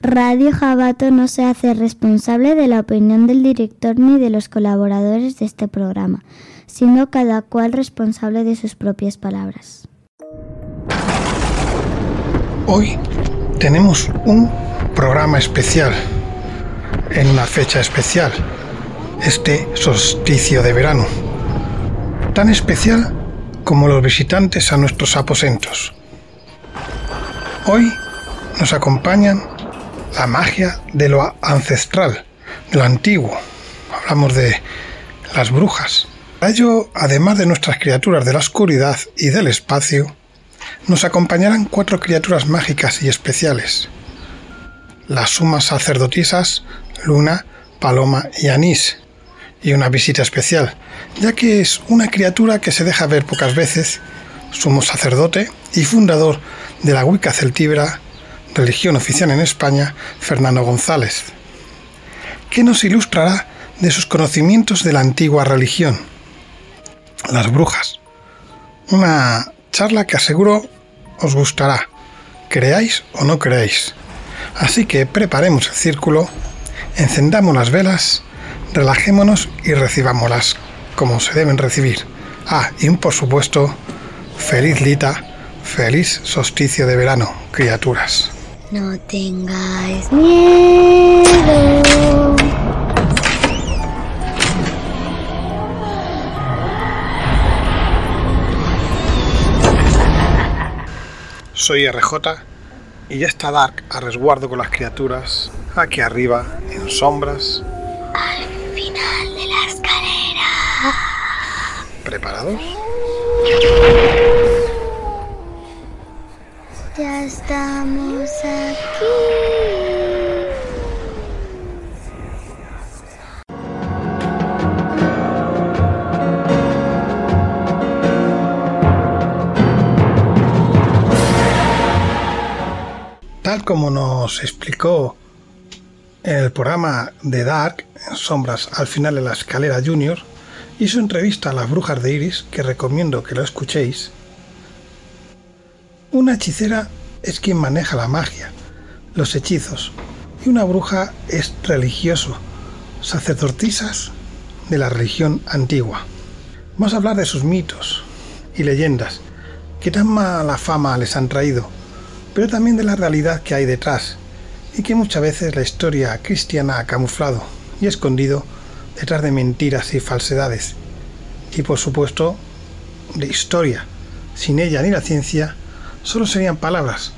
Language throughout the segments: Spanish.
Radio Jabato no se hace responsable de la opinión del director ni de los colaboradores de este programa, siendo cada cual responsable de sus propias palabras. Hoy tenemos un programa especial, en una fecha especial, este solsticio de verano, tan especial como los visitantes a nuestros aposentos. Hoy nos acompañan la magia de lo ancestral, lo antiguo. Hablamos de las brujas. A ello, además de nuestras criaturas de la oscuridad y del espacio, nos acompañarán cuatro criaturas mágicas y especiales. Las sumas sacerdotisas Luna, Paloma y Anís, y una visita especial, ya que es una criatura que se deja ver pocas veces, sumo sacerdote y fundador de la Wicca celtíbera, religión oficial en España, Fernando González, que nos ilustrará de sus conocimientos de la antigua religión, las brujas. Una charla que aseguro os gustará, creáis o no creáis. Así que preparemos el círculo, encendamos las velas, relajémonos y recibámoslas como se deben recibir. Ah, y por supuesto, feliz Lita, feliz solsticio de verano, criaturas. No tengáis miedo. Soy RJ y ya está Dark a resguardo con las criaturas aquí arriba, en sombras. Al final de la escalera. ¿Preparados? Ya estamos aquí. Tal como nos explicó en el programa de Dark, en Sombras al final de la escalera Junior, su entrevista a las brujas de Iris, que recomiendo que lo escuchéis, una hechicera es quien maneja la magia, los hechizos, y una bruja es religioso, sacerdotisas de la religión antigua. Vamos a hablar de sus mitos y leyendas, que tan mala fama les han traído, pero también de la realidad que hay detrás, y que muchas veces la historia cristiana ha camuflado y escondido detrás de mentiras y falsedades. Y por supuesto, de historia. Sin ella ni la ciencia, solo serían palabras.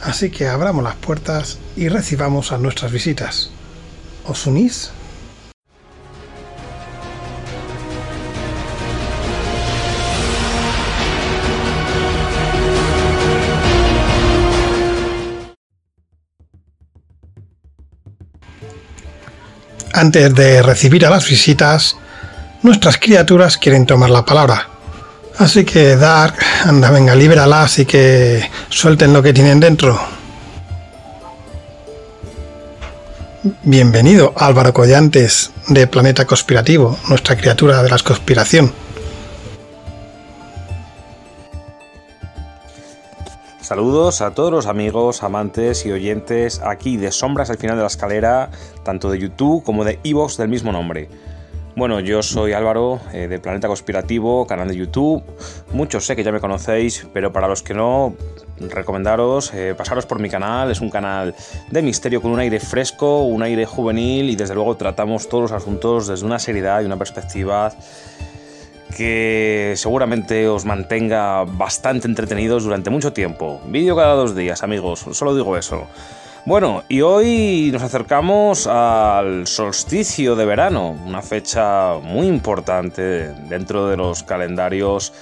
Así que abramos las puertas y recibamos a nuestras visitas. ¿Os unís? Antes de recibir a las visitas, nuestras criaturas quieren tomar la palabra. Así que Dark, anda, venga, libéralas y que suelten lo que tienen dentro. Bienvenido Álvaro Collantes de Planeta Conspirativo, nuestra criatura de la conspiración. Saludos a todos los amigos, amantes y oyentes aquí de Sombras al final de la escalera, tanto de YouTube como de Evox del mismo nombre. Bueno, yo soy Álvaro eh, de Planeta Conspirativo, canal de YouTube. Muchos sé que ya me conocéis, pero para los que no, recomendaros eh, pasaros por mi canal. Es un canal de misterio con un aire fresco, un aire juvenil y desde luego tratamos todos los asuntos desde una seriedad y una perspectiva que seguramente os mantenga bastante entretenidos durante mucho tiempo. Vídeo cada dos días, amigos, solo digo eso. Bueno, y hoy nos acercamos al solsticio de verano, una fecha muy importante dentro de los calendarios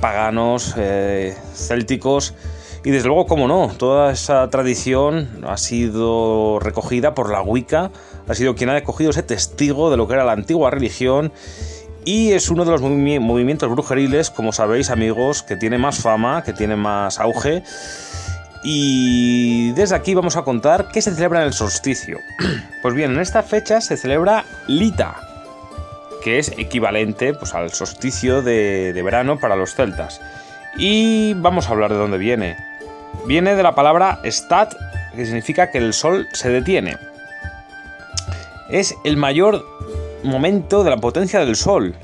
paganos eh, célticos. Y desde luego, como no, toda esa tradición ha sido recogida por la Wicca, ha sido quien ha cogido ese testigo de lo que era la antigua religión y es uno de los movimientos brujeriles, como sabéis amigos, que tiene más fama, que tiene más auge. Y desde aquí vamos a contar qué se celebra en el solsticio. Pues bien, en esta fecha se celebra Lita, que es equivalente pues, al solsticio de, de verano para los celtas. Y vamos a hablar de dónde viene. Viene de la palabra stat, que significa que el sol se detiene. Es el mayor momento de la potencia del sol.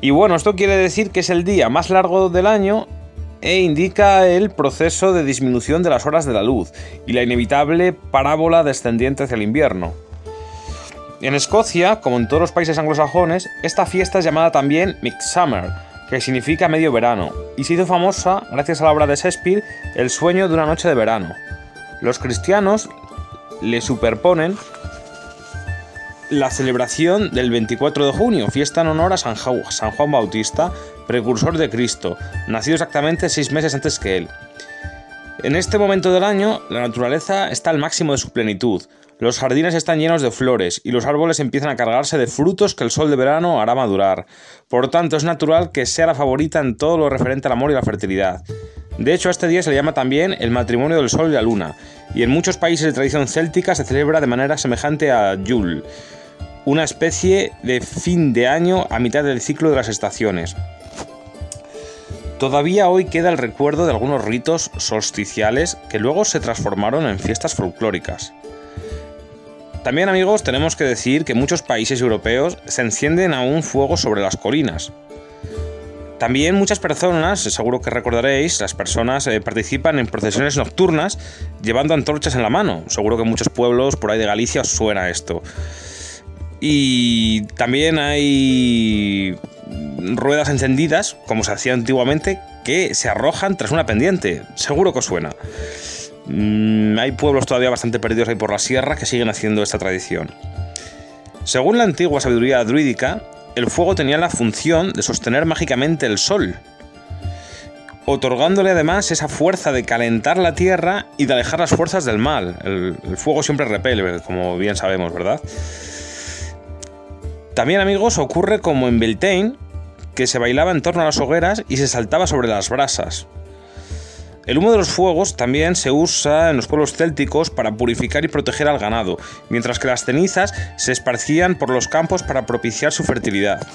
Y bueno, esto quiere decir que es el día más largo del año e indica el proceso de disminución de las horas de la luz y la inevitable parábola descendiente hacia el invierno. En Escocia, como en todos los países anglosajones, esta fiesta es llamada también Midsummer, que significa medio verano, y se hizo famosa gracias a la obra de Shakespeare El sueño de una noche de verano. Los cristianos le superponen la celebración del 24 de junio, fiesta en honor a San, Juan Bautista, precursor de Cristo, nacido exactamente seis meses antes que él. En este momento del año, la naturaleza está al máximo de su plenitud. Los jardines están llenos de flores y los árboles empiezan a cargarse de frutos que el sol de verano hará madurar. Por tanto, es natural que sea la favorita en todo lo referente al amor y la fertilidad. De hecho, a este día se le llama también el matrimonio del sol y la luna, y en muchos países de tradición céltica se celebra de manera semejante a Yule, una especie de fin de año a mitad del ciclo de las estaciones. Todavía hoy queda el recuerdo de algunos ritos solsticiales que luego se transformaron en fiestas folclóricas. También amigos tenemos que decir que muchos países europeos se encienden aún fuego sobre las colinas. También muchas personas, seguro que recordaréis, las personas eh, participan en procesiones nocturnas llevando antorchas en la mano. Seguro que en muchos pueblos por ahí de Galicia os suena esto. Y también hay ruedas encendidas, como se hacía antiguamente, que se arrojan tras una pendiente. Seguro que os suena. Mm, hay pueblos todavía bastante perdidos ahí por la sierra que siguen haciendo esta tradición. Según la antigua sabiduría druídica, el fuego tenía la función de sostener mágicamente el sol, otorgándole además esa fuerza de calentar la tierra y de alejar las fuerzas del mal. El, el fuego siempre repele, como bien sabemos, ¿verdad? También, amigos, ocurre como en Beltane, que se bailaba en torno a las hogueras y se saltaba sobre las brasas. El humo de los fuegos también se usa en los pueblos célticos para purificar y proteger al ganado, mientras que las cenizas se esparcían por los campos para propiciar su fertilidad.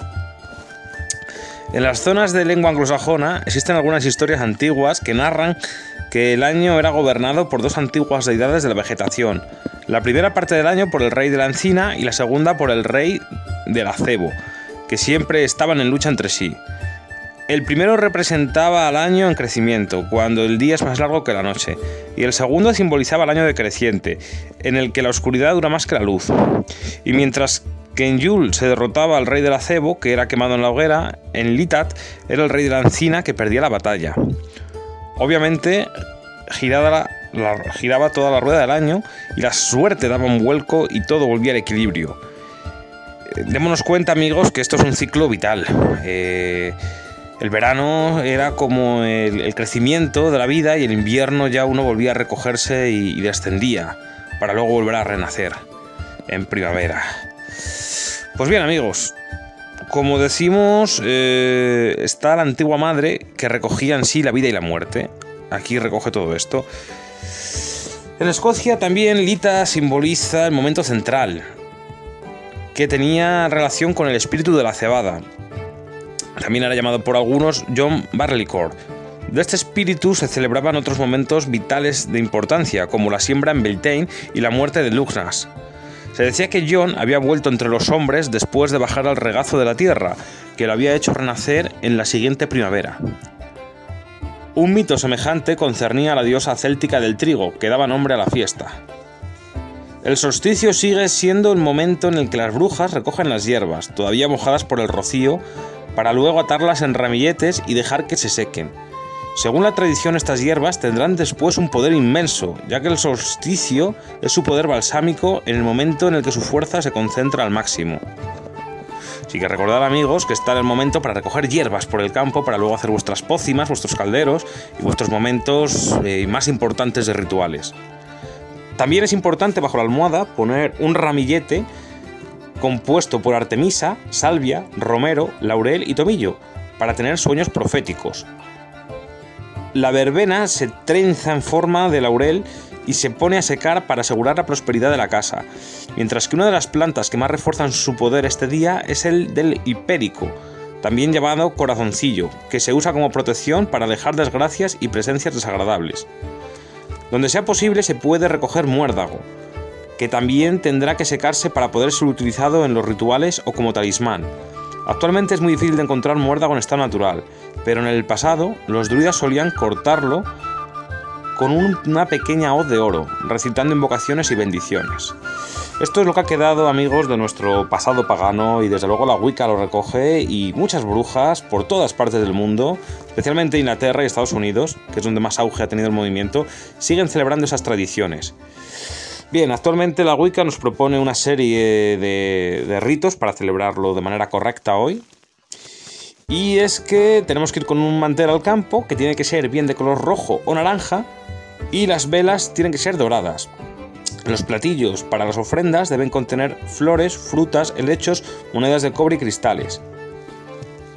En las zonas de lengua anglosajona existen algunas historias antiguas que narran que el año era gobernado por dos antiguas deidades de la vegetación. La primera parte del año por el rey de la encina y la segunda por el rey del acebo, que siempre estaban en lucha entre sí. El primero representaba al año en crecimiento, cuando el día es más largo que la noche, y el segundo simbolizaba el año decreciente, en el que la oscuridad dura más que la luz. Y mientras que en Yul se derrotaba al rey del acebo, que era quemado en la hoguera, en Litat era el rey de la encina que perdía la batalla. Obviamente, giraba, toda la rueda del año y la suerte daba un vuelco y todo volvía al equilibrio. Eh, démonos cuenta, amigos, que esto es un ciclo vital. Eh, el verano era como el, crecimiento de la vida y el invierno ya uno volvía a recogerse y, descendía para luego volver a renacer en primavera. Pues bien, amigos, como decimos, eh, está la antigua madre que recogía en sí la vida y la muerte. Aquí recoge todo esto. En Escocia también Lita simboliza el momento central, que tenía relación con el espíritu de la cebada. También era llamado por algunos John Barleycorn. De este espíritu se celebraban otros momentos vitales de importancia, como la siembra en Beltane y la muerte de Luxnas. Se decía que John había vuelto entre los hombres después de bajar al regazo de la tierra, que lo había hecho renacer en la siguiente primavera. Un mito semejante concernía a la diosa céltica del trigo, que daba nombre a la fiesta. El solsticio sigue siendo el momento en el que las brujas recogen las hierbas, todavía mojadas por el rocío, para luego atarlas en ramilletes y dejar que se sequen. Según la tradición, estas hierbas tendrán después un poder inmenso, ya que el solsticio es su poder balsámico en el momento en el que su fuerza se concentra al máximo. Así que recordad amigos que está el momento para recoger hierbas por el campo para luego hacer vuestras pócimas, vuestros calderos y vuestros momentos eh, más importantes de rituales. También es importante bajo la almohada poner un ramillete compuesto por artemisa, salvia, romero, laurel y tomillo, para tener sueños proféticos. La verbena se trenza en forma de laurel y se pone a secar para asegurar la prosperidad de la casa, mientras que una de las plantas que más refuerzan su poder este día es el del hipérico, también llamado corazoncillo, que se usa como protección para alejar desgracias y presencias desagradables. Donde sea posible se puede recoger muérdago, que también tendrá que secarse para poder ser utilizado en los rituales o como talismán. Actualmente es muy difícil de encontrar muérdago en estado natural, pero en el pasado los druidas solían cortarlo con una pequeña hoz de oro, recitando invocaciones y bendiciones. Esto es lo que ha quedado, amigos, de nuestro pasado pagano y desde luego la Wicca lo recoge y muchas brujas por todas partes del mundo, especialmente Inglaterra y Estados Unidos, que es donde más auge ha tenido el movimiento, siguen celebrando esas tradiciones. Bien, actualmente la Wicca nos propone una serie de, de ritos para celebrarlo de manera correcta hoy, y es que tenemos que ir con un mantel al campo que tiene que ser bien de color rojo o naranja y las velas tienen que ser doradas. Los platillos para las ofrendas deben contener flores, frutas, helechos, monedas de cobre y cristales.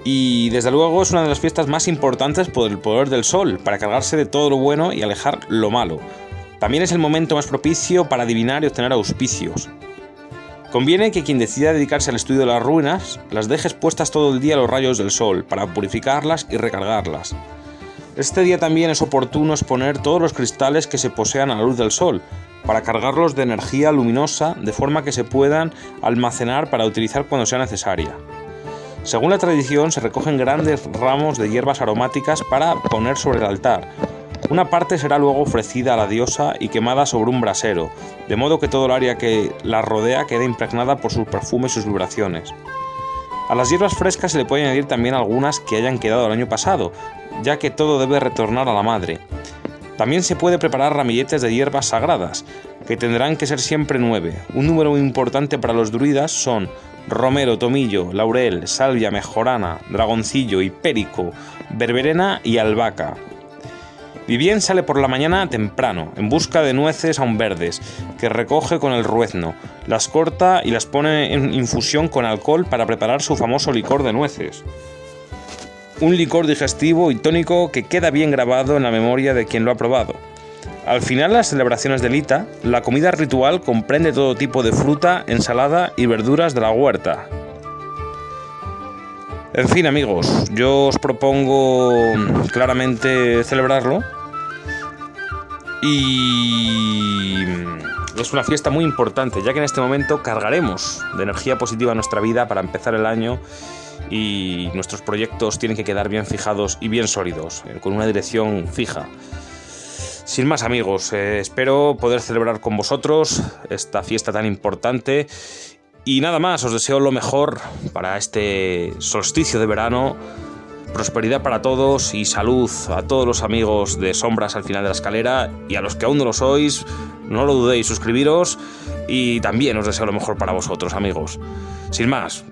Y desde luego es una de las fiestas más importantes por el poder del sol, para cargarse de todo lo bueno y alejar lo malo. También es el momento más propicio para adivinar y obtener auspicios. Conviene que quien decida dedicarse al estudio de las ruinas las deje expuestas todo el día a los rayos del sol, para purificarlas y recargarlas. Este día también es oportuno exponer todos los cristales que se posean a la luz del sol, para cargarlos de energía luminosa de forma que se puedan almacenar para utilizar cuando sea necesaria. Según la tradición, se recogen grandes ramos de hierbas aromáticas para poner sobre el altar. Una parte será luego ofrecida a la diosa y quemada sobre un brasero, de modo que todo el área que la rodea quede impregnada por sus perfumes y sus vibraciones. A las hierbas frescas se le puede añadir también algunas que hayan quedado el año pasado, ya que todo debe retornar a la madre. También se puede preparar ramilletes de hierbas sagradas, que tendrán que ser siempre nueve. Un número muy importante para los druidas son romero, tomillo, laurel, salvia, mejorana, dragoncillo, hipérico, berberena y albahaca. Vivien sale por la mañana temprano, en busca de nueces aún verdes, que recoge con el ruezno, las corta y las pone en infusión con alcohol para preparar su famoso licor de nueces un licor digestivo y tónico que queda bien grabado en la memoria de quien lo ha probado. Al final las celebraciones de Lita, la comida ritual comprende todo tipo de fruta, ensalada y verduras de la huerta. En fin amigos, yo os propongo claramente celebrarlo y es una fiesta muy importante, ya que en este momento cargaremos de energía positiva nuestra vida para empezar el año y nuestros proyectos tienen que quedar bien fijados y bien sólidos, eh, con una dirección fija. Sin más amigos, eh, espero poder celebrar con vosotros esta fiesta tan importante y nada más, os deseo lo mejor para este solsticio de verano, prosperidad para todos y salud a todos los amigos de Sombras al final de la escalera y a los que aún no lo sois, no lo dudéis, suscribiros y también os deseo lo mejor para vosotros amigos. Sin más,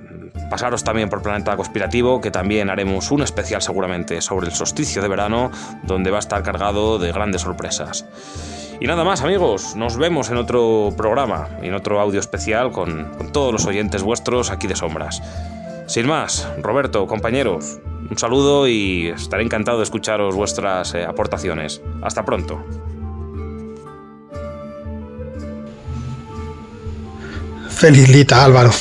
pasaros también por Planeta Conspirativo, que también haremos un especial seguramente sobre el solsticio de verano, donde va a estar cargado de grandes sorpresas. Y nada más amigos, nos vemos en otro programa, en otro audio especial con, todos los oyentes vuestros aquí de Sombras. Sin más, Roberto, compañeros, un saludo y estaré encantado de escucharos vuestras eh, aportaciones. Hasta pronto. Feliz Lita, Álvaro.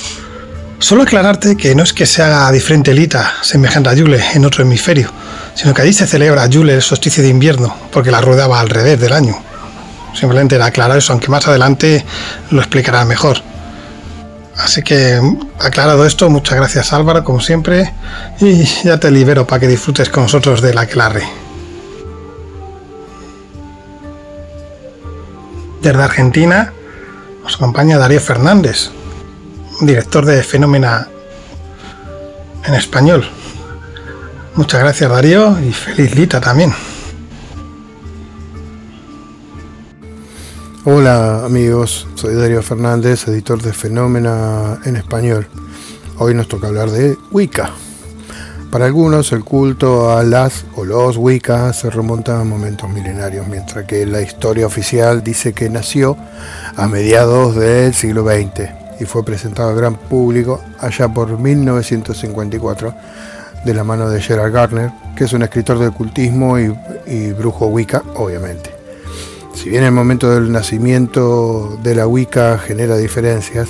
Solo aclararte que no es que se haga diferente Lita, semejante a Yule, en otro hemisferio, sino que allí se celebra Yule el solsticio de invierno, porque la rueda va al revés del año. Simplemente era aclarar eso, aunque más adelante lo explicará mejor. Así que, aclarado esto, muchas gracias Álvaro, como siempre, y ya te libero para que disfrutes con nosotros de la Clarre. Desde Argentina nos acompaña Darío Fernández, director de Fenómena en español. Muchas gracias Darío y feliz Lita también. Hola amigos, soy Darío Fernández, editor de Fenómena en español. Hoy nos toca hablar de Wicca. Para algunos el culto a las o los Wicca se remonta a momentos milenarios, mientras que la historia oficial dice que nació a mediados del siglo XX y fue presentado al gran público allá por 1954 de la mano de Gerald Garner, que es un escritor de ocultismo y, brujo Wicca, obviamente. Si bien el momento del nacimiento de la Wicca genera diferencias,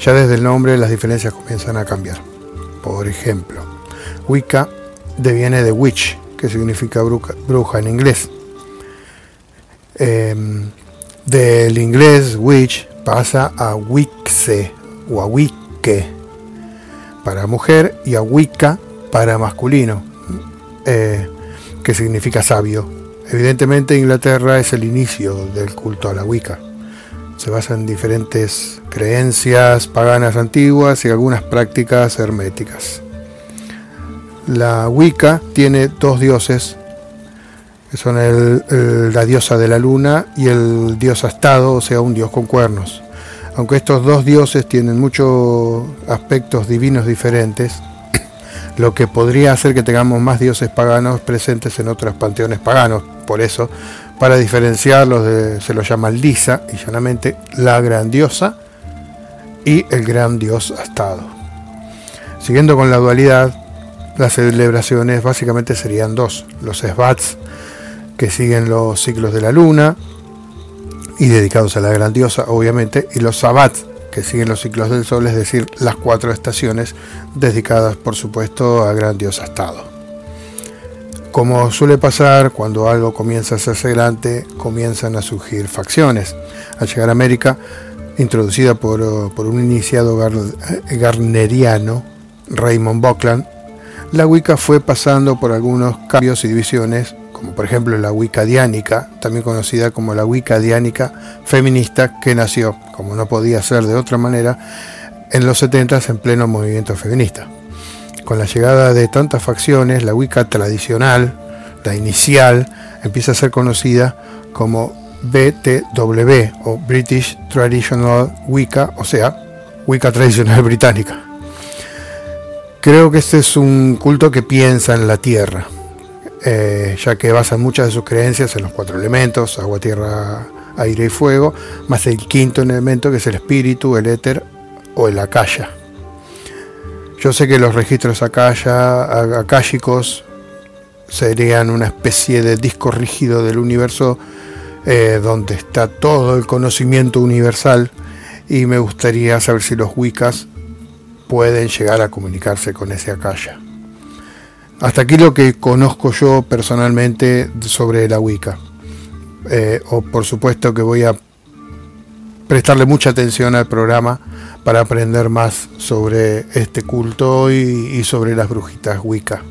ya desde el nombre las diferencias comienzan a cambiar. Por ejemplo, Wicca deviene de witch, que significa bruja en inglés, Em, del inglés witch pasa a wixe o a wicke para mujer y a wicca para masculino, eh, que significa sabio. Evidentemente Inglaterra es el inicio del culto a la Wicca. Se basa en diferentes creencias paganas antiguas y algunas prácticas herméticas. La Wicca tiene dos dioses, que son la diosa de la luna y el dios astado, o sea, un dios con cuernos. Aunque estos dos dioses tienen muchos aspectos divinos diferentes, lo que podría hacer que tengamos más dioses paganos presentes en otros panteones paganos. Por eso, para diferenciarlos, se los llama lisa y llanamente la gran diosa y el gran dios astado. Siguiendo con la dualidad, las celebraciones básicamente serían dos: los Svats, que siguen los ciclos de la luna y dedicados a la gran diosa, obviamente, y los Sabbats, que siguen los ciclos del Sol, es decir, las cuatro estaciones dedicadas, por supuesto, a gran Dios Estado. Como suele pasar cuando algo comienza a hacerse grande, comienzan a surgir facciones. Al llegar a América, introducida por, un iniciado garneriano, Raymond Buckland, la Wicca fue pasando por algunos cambios y divisiones como por ejemplo la Wicca diánica, también conocida como la Wicca diánica feminista, que nació, como no podía ser de otra manera, en los 70 en pleno movimiento feminista. Con la llegada de tantas facciones, la Wicca tradicional, la inicial, empieza a ser conocida como BTW o British Traditional Wicca, o sea, Wicca tradicional británica. Creo que este es un culto que piensa en la tierra, eh, ya que basan muchas de sus creencias en los cuatro elementos, agua, tierra, aire y fuego, más el quinto elemento que es el espíritu, el éter o el akasha. Yo sé que los registros akasha, akashicos serían una especie de disco rígido del universo eh, donde está todo el conocimiento universal y me gustaría saber si los Wiccas pueden llegar a comunicarse con ese akasha. Hasta aquí lo que conozco yo personalmente sobre la Wicca. Eh, o por supuesto que voy a prestarle mucha atención al programa para aprender más sobre este culto y, sobre las brujitas Wicca.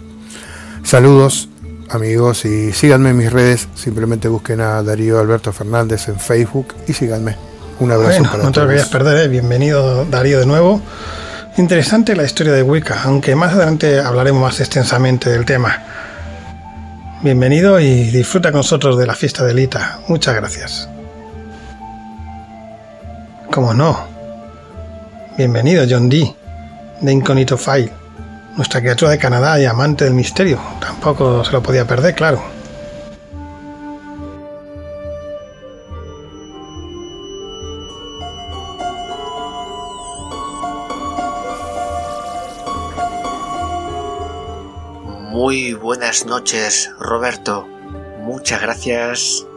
Saludos amigos y síganme en mis redes, simplemente busquen a Darío Alberto Fernández en Facebook y síganme. Un abrazo para no todos. No te olvides perder, ¿eh? bienvenido Darío de nuevo. Interesante la historia de Wicca, aunque más adelante hablaremos más extensamente del tema. Bienvenido y disfruta con nosotros de la fiesta de Lita. Muchas gracias. Como no. Bienvenido John Dee, de Incognito File, nuestra criatura de Canadá y amante del misterio. Tampoco se lo podía perder, claro. Muy buenas noches, Roberto. Muchas gracias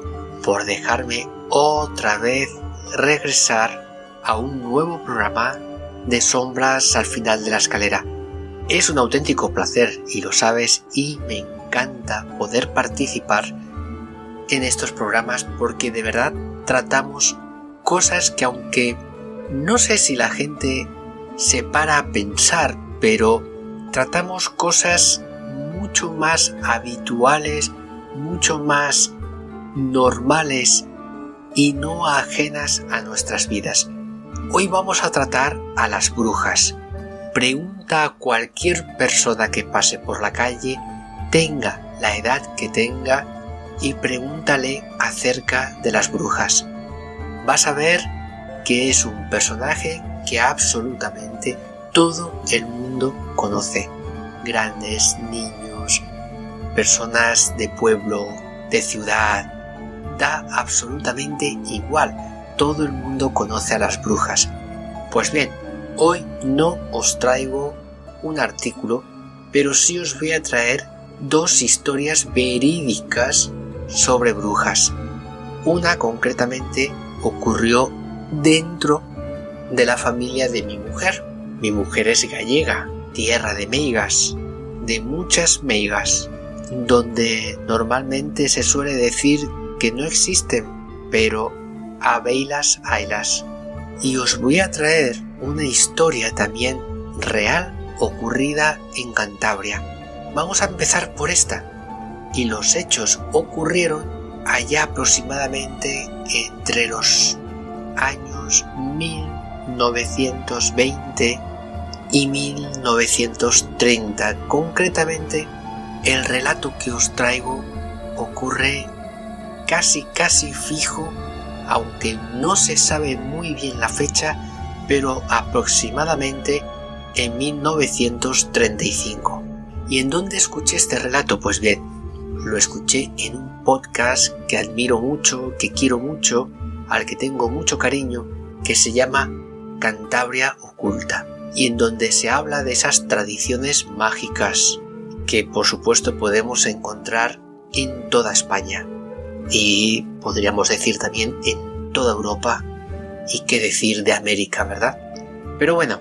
por dejarme otra vez regresar a un nuevo programa de sombras al final de la escalera. Es un auténtico placer y lo sabes y me encanta poder participar en estos programas porque de verdad tratamos cosas que aunque no sé si la gente se para a pensar, pero tratamos cosas mucho más habituales, mucho más normales y no ajenas a nuestras vidas. Hoy vamos a tratar a las brujas. Pregunta a cualquier persona que pase por la calle, tenga la edad que tenga, y pregúntale acerca de las brujas. Vas a ver que es un personaje que absolutamente todo el mundo conoce. Grandes, niños, personas de pueblo, de ciudad, da absolutamente igual. Todo el mundo conoce a las brujas. Pues bien, hoy no os traigo un artículo, pero sí os voy a traer dos historias verídicas sobre brujas. Una concretamente ocurrió dentro de la familia de mi mujer. Mi mujer es gallega, tierra de meigas, de muchas meigas donde normalmente se suele decir que no existen pero habeilas ailas. Y os voy a traer una historia también real ocurrida en Cantabria. Vamos a empezar por esta. Y los hechos ocurrieron allá aproximadamente entre los años 1920 y 1930. Concretamente, el relato que os traigo ocurre casi casi fijo, aunque no se sabe muy bien la fecha, pero aproximadamente en 1935. ¿Y en dónde escuché este relato? Pues bien, lo escuché en un podcast que admiro mucho, que quiero mucho, al que tengo mucho cariño, que se llama Cantabria Oculta, y en donde se habla de esas tradiciones mágicas que por supuesto podemos encontrar en toda España y podríamos decir también en toda Europa y qué decir de América, ¿verdad? Pero bueno,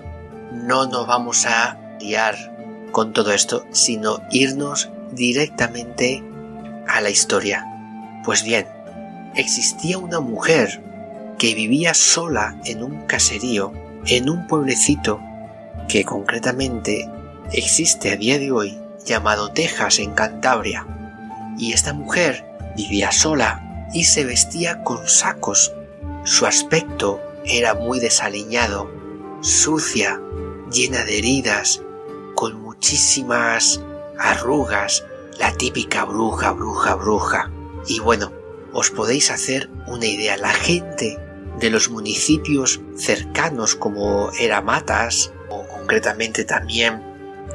no nos vamos a liar con todo esto, sino irnos directamente a la historia. Pues bien, existía una mujer que vivía sola en un caserío, en un pueblecito que concretamente existe a día de hoy, llamado Texas en Cantabria. Y esta mujer vivía sola y se vestía con sacos. Su aspecto era muy desaliñado, sucia, llena de heridas, con muchísimas arrugas, la típica bruja, bruja, bruja. Y bueno, os podéis hacer una idea, la gente de los municipios cercanos como era Matas o concretamente también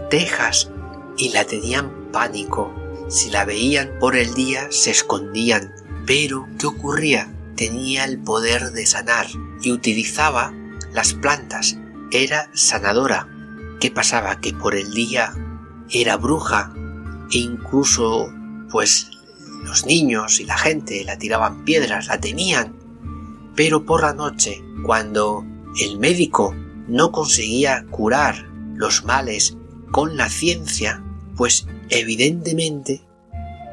Texas y la tenían pánico. Si la veían por el día se escondían. Pero, ¿qué ocurría? Tenía el poder de sanar y utilizaba las plantas. Era sanadora. ¿Qué pasaba? Que por el día era bruja e incluso pues los niños y la gente la tiraban piedras, la temían. Pero por la noche, cuando el médico no conseguía curar los males con la ciencia, pues evidentemente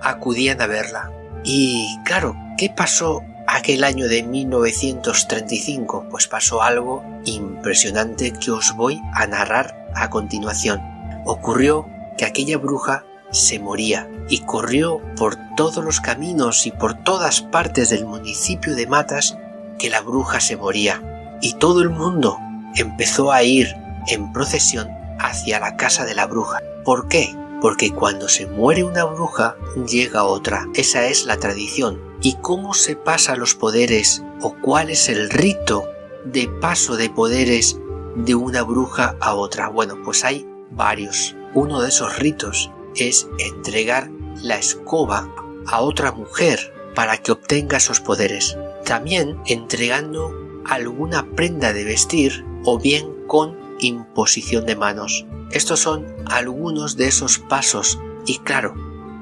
acudían a verla. Y claro, ¿qué pasó aquel año de 1935? Pues pasó algo impresionante que os voy a narrar a continuación. Ocurrió que aquella bruja se moría y corrió por todos los caminos y por todas partes del municipio de Matas que la bruja se moría. Y todo el mundo empezó a ir en procesión hacia la casa de la bruja. ¿Por qué? Porque cuando se muere una bruja, llega otra. Esa es la tradición. ¿Y cómo se pasa los poderes o cuál es el rito de paso de poderes de una bruja a otra? Bueno, pues hay varios. Uno de esos ritos es entregar la escoba a otra mujer para que obtenga esos poderes. También entregando alguna prenda de vestir o bien con imposición de manos. Estos son algunos de esos pasos y claro,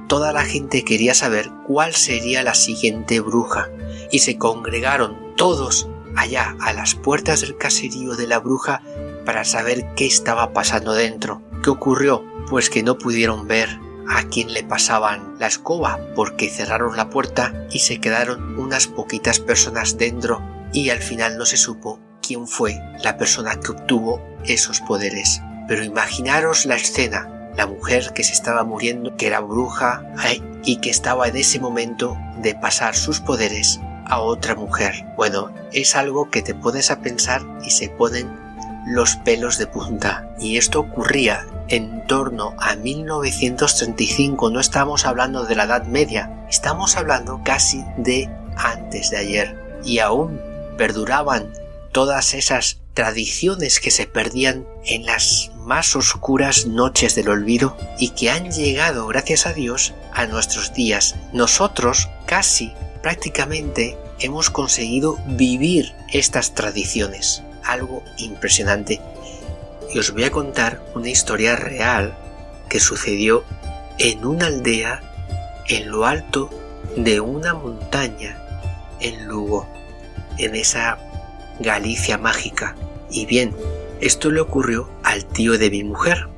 toda la gente quería saber cuál sería la siguiente bruja y se congregaron todos allá a las puertas del caserío de la bruja para saber qué estaba pasando dentro. ¿Qué ocurrió? Pues que no pudieron ver a quién le pasaban la escoba porque cerraron la puerta y se quedaron unas poquitas personas dentro y al final no se supo quién fue la persona que obtuvo esos poderes. Pero imaginaros la escena, la mujer que se estaba muriendo, que era bruja y que estaba en ese momento de pasar sus poderes a otra mujer. Bueno, es algo que te pones a pensar y se ponen los pelos de punta. Y esto ocurría en torno a 1935, no estamos hablando de la Edad Media, estamos hablando casi de antes de ayer. Y aún perduraban todas esas tradiciones que se perdían en las más oscuras noches del olvido y que han llegado, gracias a Dios, a nuestros días. Nosotros casi, prácticamente, hemos conseguido vivir estas tradiciones. Algo impresionante. Y os voy a contar una historia real que sucedió en una aldea en lo alto de una montaña en Lugo, en esa Galicia mágica. Y bien, esto le ocurrió al tío de mi mujer.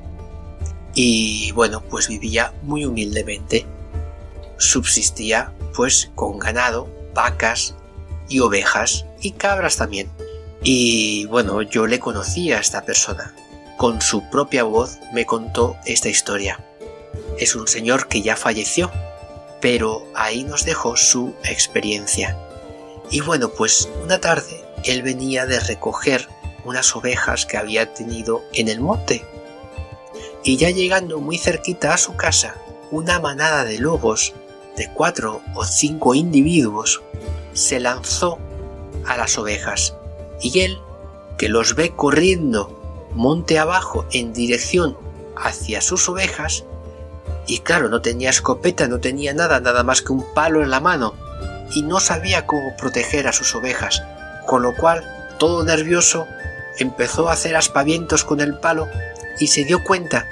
Y bueno, pues vivía muy humildemente. Subsistía pues con ganado, vacas y ovejas y cabras también. Y bueno, yo le conocí a esta persona. Con su propia voz me contó esta historia. Es un señor que ya falleció, pero ahí nos dejó su experiencia. Y bueno, pues una tarde él venía de recoger unas ovejas que había tenido en el monte. Y ya llegando muy cerquita a su casa, una manada de lobos de cuatro o cinco individuos se lanzó a las ovejas y él, que los ve corriendo monte abajo en dirección hacia sus ovejas, y claro, no tenía escopeta, no tenía nada, nada más que un palo en la mano, y no sabía cómo proteger a sus ovejas, con lo cual, todo nervioso, empezó a hacer aspavientos con el palo y se dio cuenta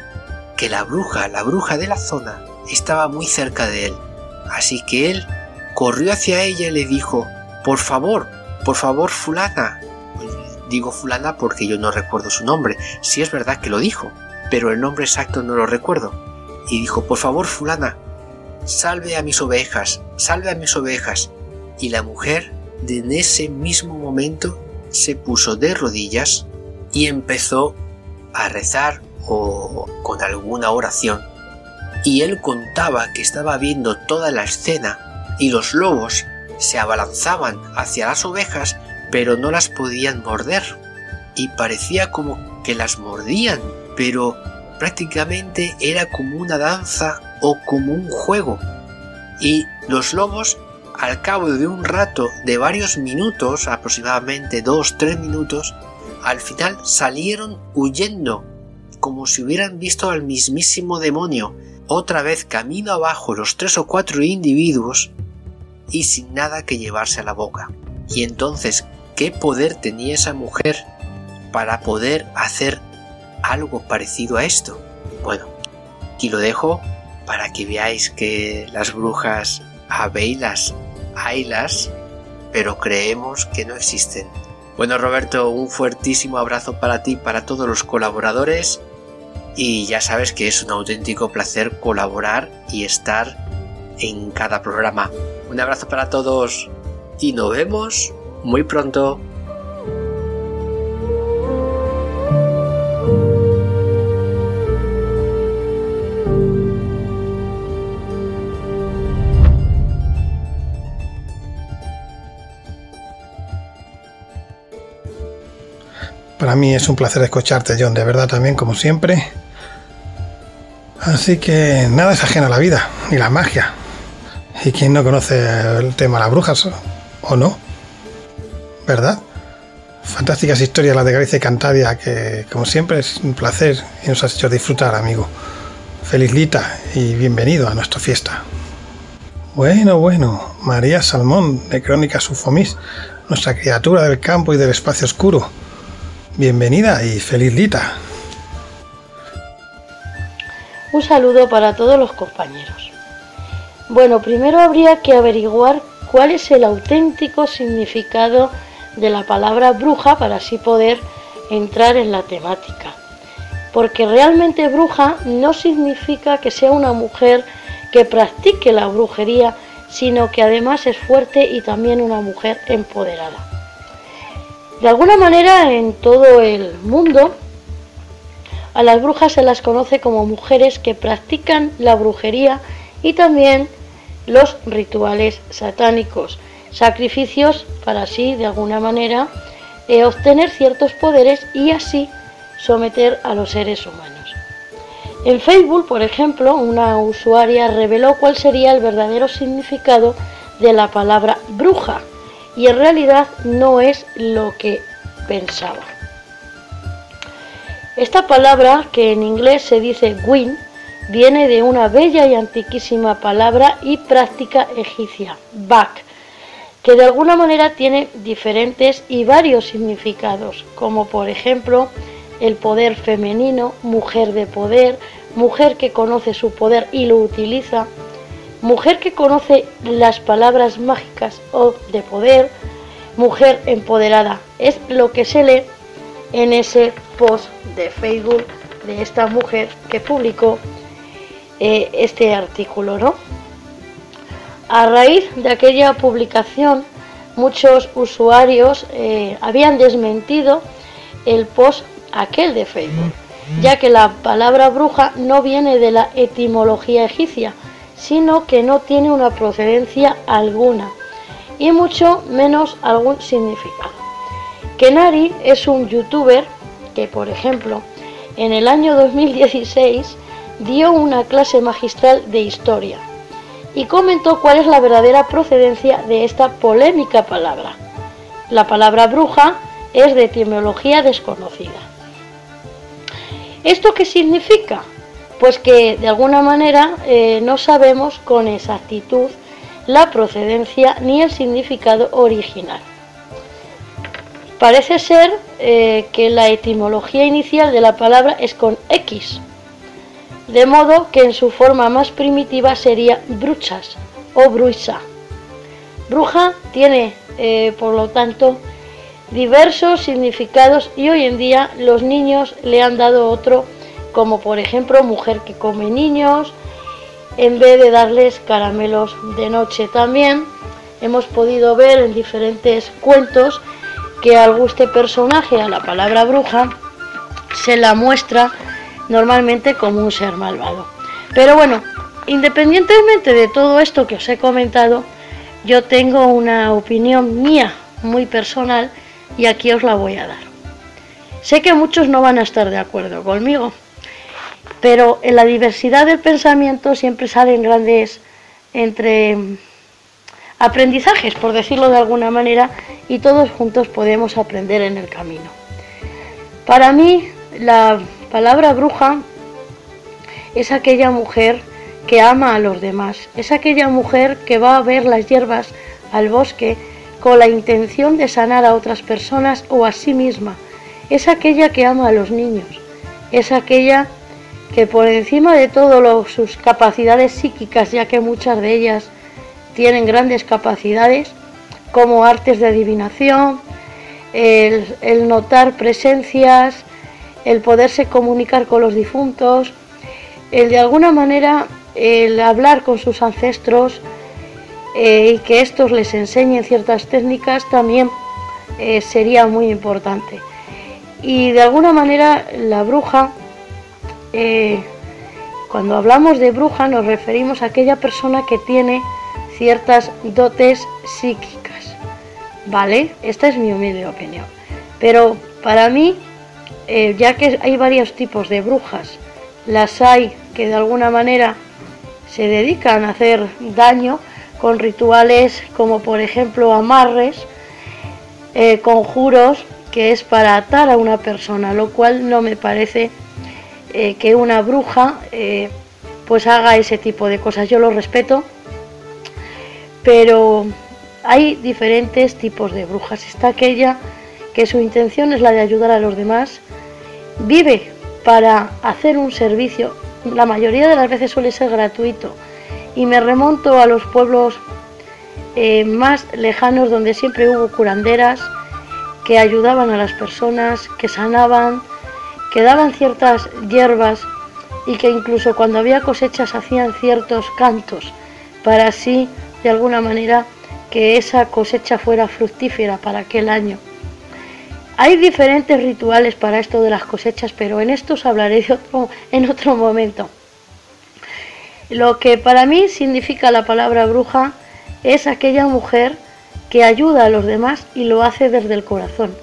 que la bruja, la bruja de la zona, estaba muy cerca de él. Así que él corrió hacia ella y le dijo, por favor, por favor, fulana. Digo fulana porque yo no recuerdo su nombre, si es verdad que lo dijo, pero el nombre exacto no lo recuerdo. Y dijo, por favor, fulana, salve a mis ovejas, salve a mis ovejas. Y la mujer, en ese mismo momento, se puso de rodillas y empezó a rezar o con alguna oración. Y él contaba que estaba viendo toda la escena y los lobos se abalanzaban hacia las ovejas pero no las podían morder. Y parecía como que las mordían, pero prácticamente era como una danza o como un juego. Y los lobos, al cabo de un rato de varios minutos, aproximadamente dos, tres minutos, al final salieron huyendo, como si hubieran visto al mismísimo demonio, otra vez camino abajo los tres o cuatro individuos y sin nada que llevarse a la boca. Y entonces, ¿qué poder tenía esa mujer para poder hacer algo parecido a esto? Bueno, aquí lo dejo para que veáis que las brujas habeilas, haylas, pero creemos que no existen. Bueno Roberto, un fuertísimo abrazo para ti, para todos los colaboradores y ya sabes que es un auténtico placer colaborar y estar en cada programa. Un abrazo para todos y nos vemos muy pronto. Mí es un placer escucharte, John, de verdad también, como siempre. Así que nada es ajeno a la vida, ni la magia. ¿Y quién no conoce el tema de las brujas? ¿O no? ¿Verdad? Fantásticas historias las de Galicia y Cantabria, que como siempre es un placer y nos has hecho disfrutar, amigo. Feliz Lita y bienvenido a nuestra fiesta. Bueno, bueno, María Salmón, de Crónicas Ufomis, nuestra criatura del campo y del espacio oscuro. Bienvenida y feliz Lita. Un saludo para todos los compañeros. Bueno, primero habría que averiguar cuál es el auténtico significado de la palabra bruja para así poder entrar en la temática. Porque realmente bruja no significa que sea una mujer que practique la brujería, sino que además es fuerte y también una mujer empoderada. De alguna manera en todo el mundo a las brujas se las conoce como mujeres que practican la brujería y también los rituales satánicos, sacrificios para así de alguna manera eh, obtener ciertos poderes y así someter a los seres humanos. En Facebook, por ejemplo, una usuaria reveló cuál sería el verdadero significado de la palabra bruja y en realidad no es lo que pensaba. Esta palabra, que en inglés se dice win, viene de una bella y antiquísima palabra y práctica egipcia, bak, que de alguna manera tiene diferentes y varios significados, como por ejemplo el poder femenino, mujer de poder, mujer que conoce su poder y lo utiliza, mujer que conoce las palabras mágicas o de poder, mujer empoderada. Es lo que se lee en ese post de Facebook de esta mujer que publicó eh, este artículo, ¿no? A raíz de aquella publicación muchos usuarios eh, habían desmentido el post aquel de Facebook, ya que la palabra bruja no viene de la etimología egipcia, sino que no tiene una procedencia alguna y mucho menos algún significado. Kenari es un youtuber que, por ejemplo, en el año 2016 dio una clase magistral de historia y comentó cuál es la verdadera procedencia de esta polémica palabra. La palabra bruja es de etimología desconocida. ¿Esto qué significa? Pues que de alguna manera eh, no sabemos con exactitud la procedencia ni el significado original. Parece ser eh, que la etimología inicial de la palabra es con X, de modo que en su forma más primitiva sería bruchas o bruisa. Bruja tiene, eh, por lo tanto, diversos significados y hoy en día los niños le han dado otro, como por ejemplo mujer que come niños, en vez de darles caramelos de noche. También hemos podido ver en diferentes cuentos que al guste personaje, a la palabra bruja, se la muestra normalmente como un ser malvado. Pero bueno, independientemente de todo esto que os he comentado, yo tengo una opinión mía muy personal y aquí os la voy a dar. Sé que muchos no van a estar de acuerdo conmigo, pero en la diversidad del pensamiento siempre salen grandes entre aprendizajes, por decirlo de alguna manera, y todos juntos podemos aprender en el camino. Para mí, la palabra bruja es aquella mujer que ama a los demás, es aquella mujer que va a ver las hierbas al bosque con la intención de sanar a otras personas o a sí misma, es aquella que ama a los niños, es aquella que por encima de todo sus capacidades psíquicas, ya que muchas de ellas tienen grandes capacidades, como artes de adivinación, el notar presencias, el poderse comunicar con los difuntos, el de alguna manera el hablar con sus ancestros eh, y que estos les enseñen ciertas técnicas también eh, sería muy importante. Y de alguna manera la bruja, eh, cuando hablamos de bruja nos referimos a aquella persona que tiene ciertas dotes psíquicas. ¿Vale? Esta es mi humilde opinión. Pero para mí eh, ya que hay varios tipos de brujas, las hay que de alguna manera se dedican a hacer daño con rituales como por ejemplo amarres, eh, conjuros, que es para atar a una persona, lo cual no me parece eh, que una bruja pues haga ese tipo de cosas. Yo lo respeto, pero hay diferentes tipos de brujas. Está aquella que su intención es la de ayudar a los demás vive para hacer un servicio, la mayoría de las veces suele ser gratuito. Y me remonto a los pueblos eh, más lejanos donde siempre hubo curanderas que ayudaban a las personas, que sanaban, que daban ciertas hierbas y que incluso cuando había cosechas hacían ciertos cantos para así, de alguna manera, que esa cosecha fuera fructífera para aquel año. Hay diferentes rituales para esto de las cosechas, pero en estos hablaré de otro, en otro momento. Lo que para mí significa la palabra bruja es aquella mujer que ayuda a los demás y lo hace desde el corazón,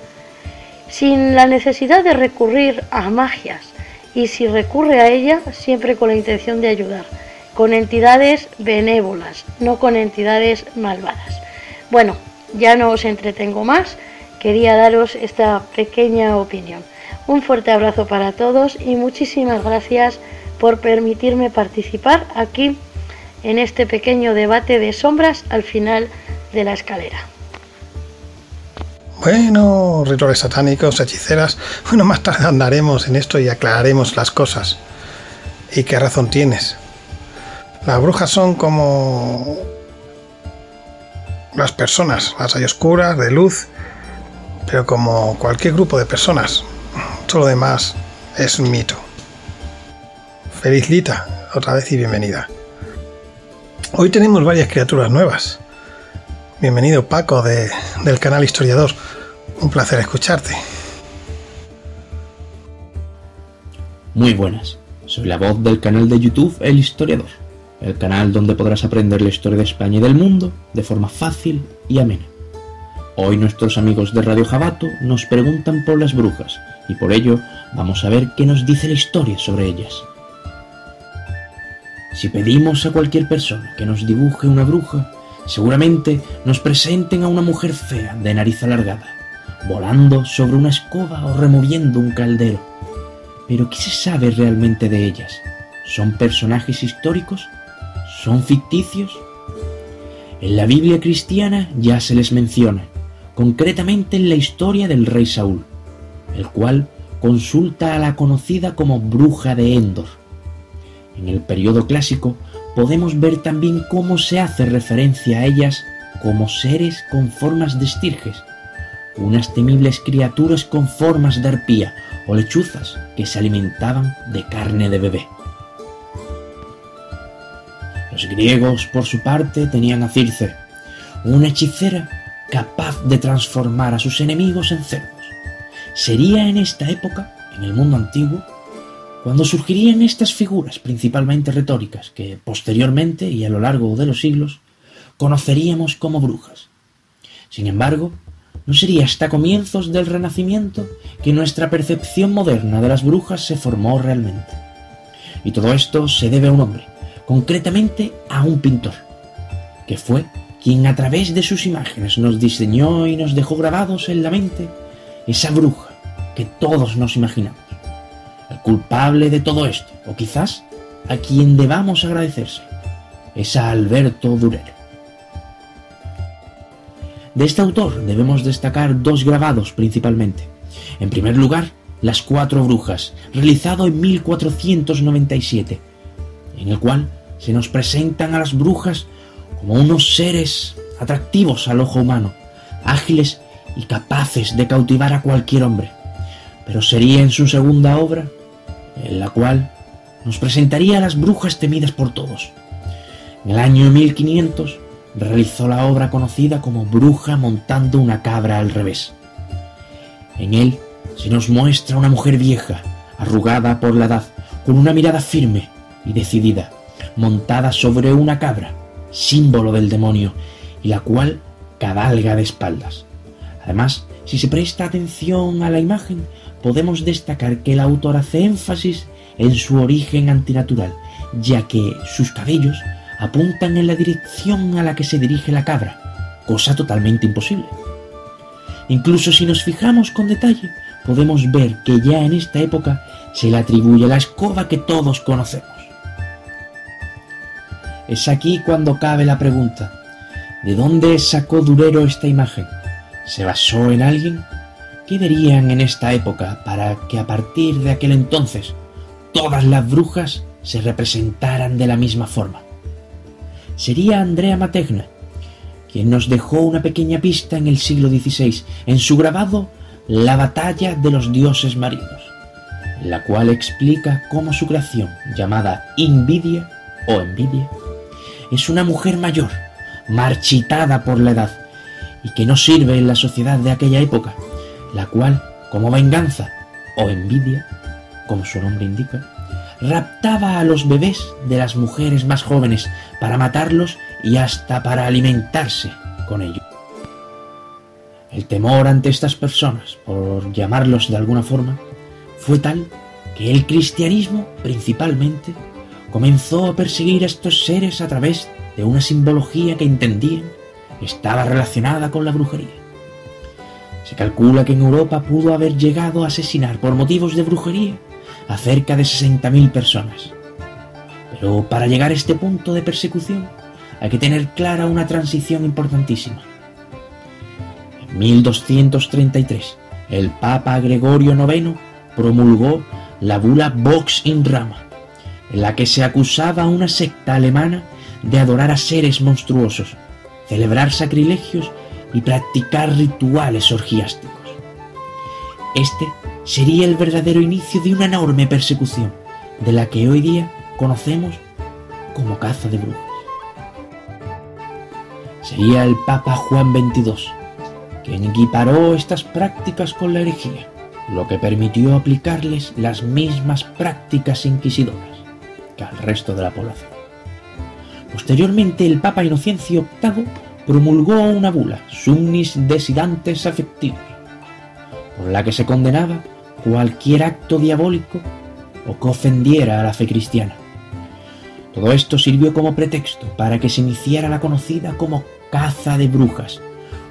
sin la necesidad de recurrir a magias y si recurre a ella siempre con la intención de ayudar, con entidades benévolas, no con entidades malvadas. Bueno, ya no os entretengo más quería daros esta pequeña opinión. Un fuerte abrazo para todos y muchísimas gracias por permitirme participar aquí en este pequeño debate de sombras al final de la escalera. Bueno, rituales satánicos, hechiceras, bueno, más tarde andaremos en esto y aclararemos las cosas. ¿Y qué razón tienes? Las brujas son como las personas, las hay oscuras, de luz pero como cualquier grupo de personas, todo lo demás es un mito. Feliz Lita, otra vez y bienvenida. Hoy tenemos varias criaturas nuevas. Bienvenido Paco de, del canal Historiador. Un placer escucharte. Muy buenas. Soy la voz del canal de YouTube El Historiador, el canal donde podrás aprender la historia de España y del mundo de forma fácil y amena. Hoy nuestros amigos de Radio Jabato nos preguntan por las brujas y por ello vamos a ver qué nos dice la historia sobre ellas. Si pedimos a cualquier persona que nos dibuje una bruja, seguramente nos presenten a una mujer fea de nariz alargada, volando sobre una escoba o removiendo un caldero. Pero ¿qué se sabe realmente de ellas? ¿Son personajes históricos? ¿Son ficticios? En la Biblia cristiana ya se les menciona, concretamente en la historia del rey Saúl, el cual consulta a la conocida como bruja de Endor. En el periodo clásico podemos ver también cómo se hace referencia a ellas como seres con formas de estirges, unas temibles criaturas con formas de arpía o lechuzas que se alimentaban de carne de bebé. Los griegos, por su parte, tenían a Circe, una hechicera capaz de transformar a sus enemigos en cerdos. Sería en esta época, en el mundo antiguo, cuando surgirían estas figuras principalmente retóricas que posteriormente y a lo largo de los siglos conoceríamos como brujas. Sin embargo, no sería hasta comienzos del Renacimiento que nuestra percepción moderna de las brujas se formó realmente. Y todo esto se debe a un hombre, concretamente a un pintor, que fue quien a través de sus imágenes nos diseñó y nos dejó grabados en la mente esa bruja que todos nos imaginamos. Culpable de todo esto, o quizás a quien debamos agradecerse, es a Alberto Durero. De este autor debemos destacar dos grabados principalmente. En primer lugar, Las Cuatro Brujas, realizado en 1497, en el cual se nos presentan a las brujas como unos seres atractivos al ojo humano, ágiles y capaces de cautivar a cualquier hombre. Pero sería en su segunda obra, en la cual nos presentaría a las brujas temidas por todos. En el año 1500 realizó la obra conocida como Bruja montando una cabra al revés. En él se nos muestra una mujer vieja, arrugada por la edad, con una mirada firme y decidida, montada sobre una cabra, símbolo del demonio, y la cual cabalga de espaldas. Además, si se presta atención a la imagen, podemos destacar que el autor hace énfasis en su origen antinatural, ya que sus cabellos apuntan en la dirección a la que se dirige la cabra, cosa totalmente imposible. Incluso si nos fijamos con detalle, podemos ver que ya en esta época se le atribuye la escoba que todos conocemos. Es aquí cuando cabe la pregunta, ¿de dónde sacó Durero esta imagen? ¿Se basó en alguien? ¿Qué verían en esta época para que a partir de aquel entonces todas las brujas se representaran de la misma forma? Sería Andrea Mategna, quien nos dejó una pequeña pista en el siglo XVI en su grabado La batalla de los dioses marinos, en la cual explica cómo su creación, llamada Invidia o Envidia, es una mujer mayor, marchitada por la edad, y que no sirve en la sociedad de aquella época, la cual, como venganza o envidia, como su nombre indica, raptaba a los bebés de las mujeres más jóvenes para matarlos y hasta para alimentarse con ellos. El temor ante estas personas, por llamarlos de alguna forma, fue tal que el cristianismo, principalmente, comenzó a perseguir a estos seres a través de una simbología que entendían estaba relacionada con la brujería. Se calcula que en Europa pudo haber llegado a asesinar por motivos de brujería a cerca de 60.000 personas. Pero para llegar a este punto de persecución hay que tener clara una transición importantísima. En 1233, el Papa Gregorio IX promulgó la bula Vox in Rama, en la que se acusaba a una secta alemana de adorar a seres monstruosos, celebrar sacrilegios y practicar rituales orgiásticos. Este sería el verdadero inicio de una enorme persecución, de la que hoy día conocemos como caza de brujas. sería el Papa Juan XXII, quien equiparó estas prácticas con la herejía, lo que permitió aplicarles las mismas prácticas inquisidoras que al resto de la población. Posteriormente, el Papa Inocencio VIII promulgó una bula, Sumnis Desidantes Affectivos, por la que se condenaba cualquier acto diabólico o que ofendiera a la fe cristiana. Todo esto sirvió como pretexto para que se iniciara la conocida como caza de brujas,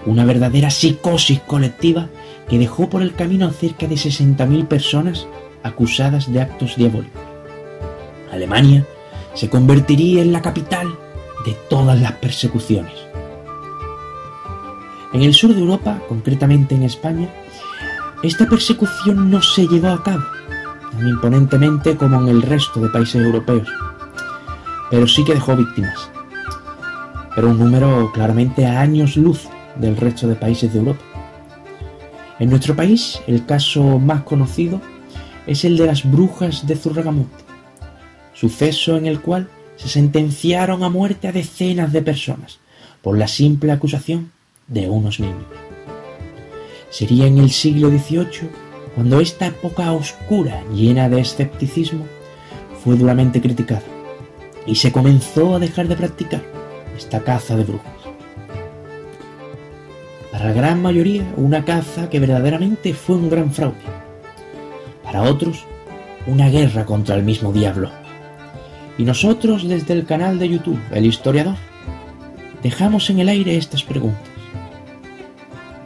una verdadera psicosis colectiva que dejó por el camino a cerca de 60.000 personas acusadas de actos diabólicos. Alemania se convertiría en la capital de todas las persecuciones. En el sur de Europa, concretamente en España, esta persecución no se llevó a cabo tan imponentemente como en el resto de países europeos, pero sí que dejó víctimas, pero un número claramente a años luz del resto de países de Europa. En nuestro país, el caso más conocido es el de las brujas de Zurragamut, suceso en el cual se sentenciaron a muerte a decenas de personas por la simple acusación de unos niños. Sería en el siglo XVIII cuando esta época oscura, llena de escepticismo, fue duramente criticada y se comenzó a dejar de practicar esta caza de brujas. Para la gran mayoría, una caza que verdaderamente fue un gran fraude. Para otros, una guerra contra el mismo diablo. Y nosotros desde el canal de YouTube, El Historiador, dejamos en el aire estas preguntas.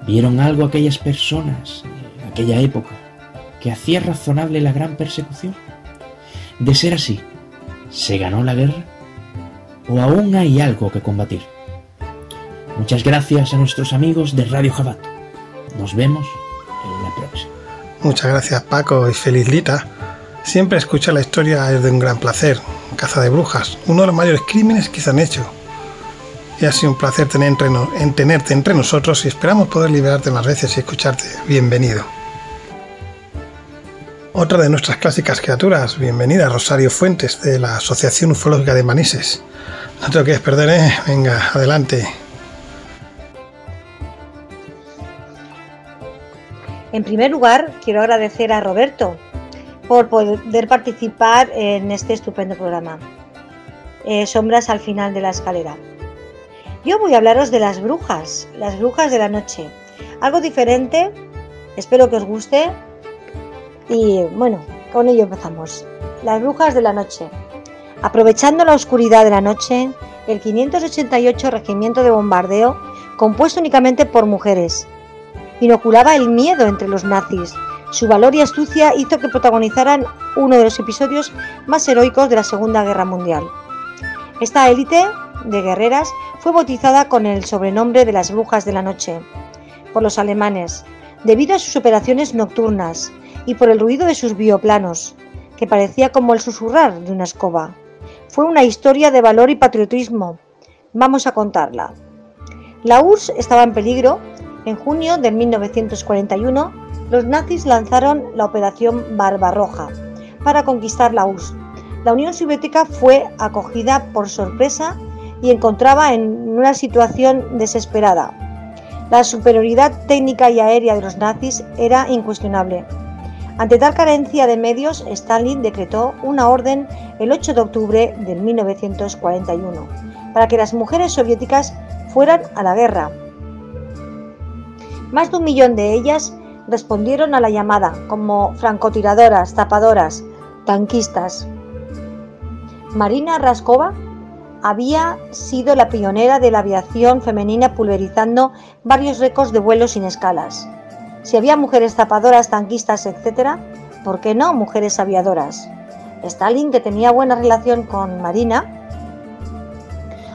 ¿Vieron algo aquellas personas, en aquella época, que hacía razonable la gran persecución? De ser así, ¿se ganó la guerra? ¿O aún hay algo que combatir? Muchas gracias a nuestros amigos de Radio Jabato. Nos vemos en la próxima. Muchas gracias Paco y feliz Lita. Siempre escuchar la historia es de un gran placer. Caza de brujas, uno de los mayores crímenes que se han hecho. Y ha sido un placer tenerte entre nosotros y esperamos poder liberarte más veces y escucharte. Bienvenido. Otra de nuestras clásicas criaturas, bienvenida Rosario Fuentes de la Asociación Ufológica de Manises. No te lo quieres perder, ¿eh? Venga, adelante. En primer lugar, quiero agradecer a Roberto por poder participar en este estupendo programa. Eh, sombras al final de la escalera. Yo voy a hablaros de las brujas, las brujas de la noche. Algo diferente, espero que os guste. Y bueno, con ello empezamos. Las brujas de la noche. Aprovechando la oscuridad de la noche, el 588 Regimiento de Bombardeo, compuesto únicamente por mujeres, inoculaba el miedo entre los nazis. Su valor y astucia hizo que protagonizaran uno de los episodios más heroicos de la Segunda Guerra Mundial. Esta élite de guerreras fue bautizada con el sobrenombre de las brujas de la noche por los alemanes, debido a sus operaciones nocturnas y por el ruido de sus bioplanos, que parecía como el susurrar de una escoba. Fue una historia de valor y patriotismo. Vamos a contarla. La URSS estaba en peligro en junio de 1941, los nazis lanzaron la Operación Barbarroja para conquistar la URSS. La Unión Soviética fue acogida por sorpresa y encontraba en una situación desesperada. La superioridad técnica y aérea de los nazis era incuestionable. Ante tal carencia de medios, Stalin decretó una orden el 8 de octubre de 1941 para que las mujeres soviéticas fueran a la guerra más de un millón de ellas respondieron a la llamada como francotiradoras, tapadoras, tanquistas. Marina Raskova había sido la pionera de la aviación femenina pulverizando varios récords de vuelos sin escalas. Si había mujeres tapadoras, tanquistas, etc., ¿por qué no mujeres aviadoras? Stalin, que tenía buena relación con Marina,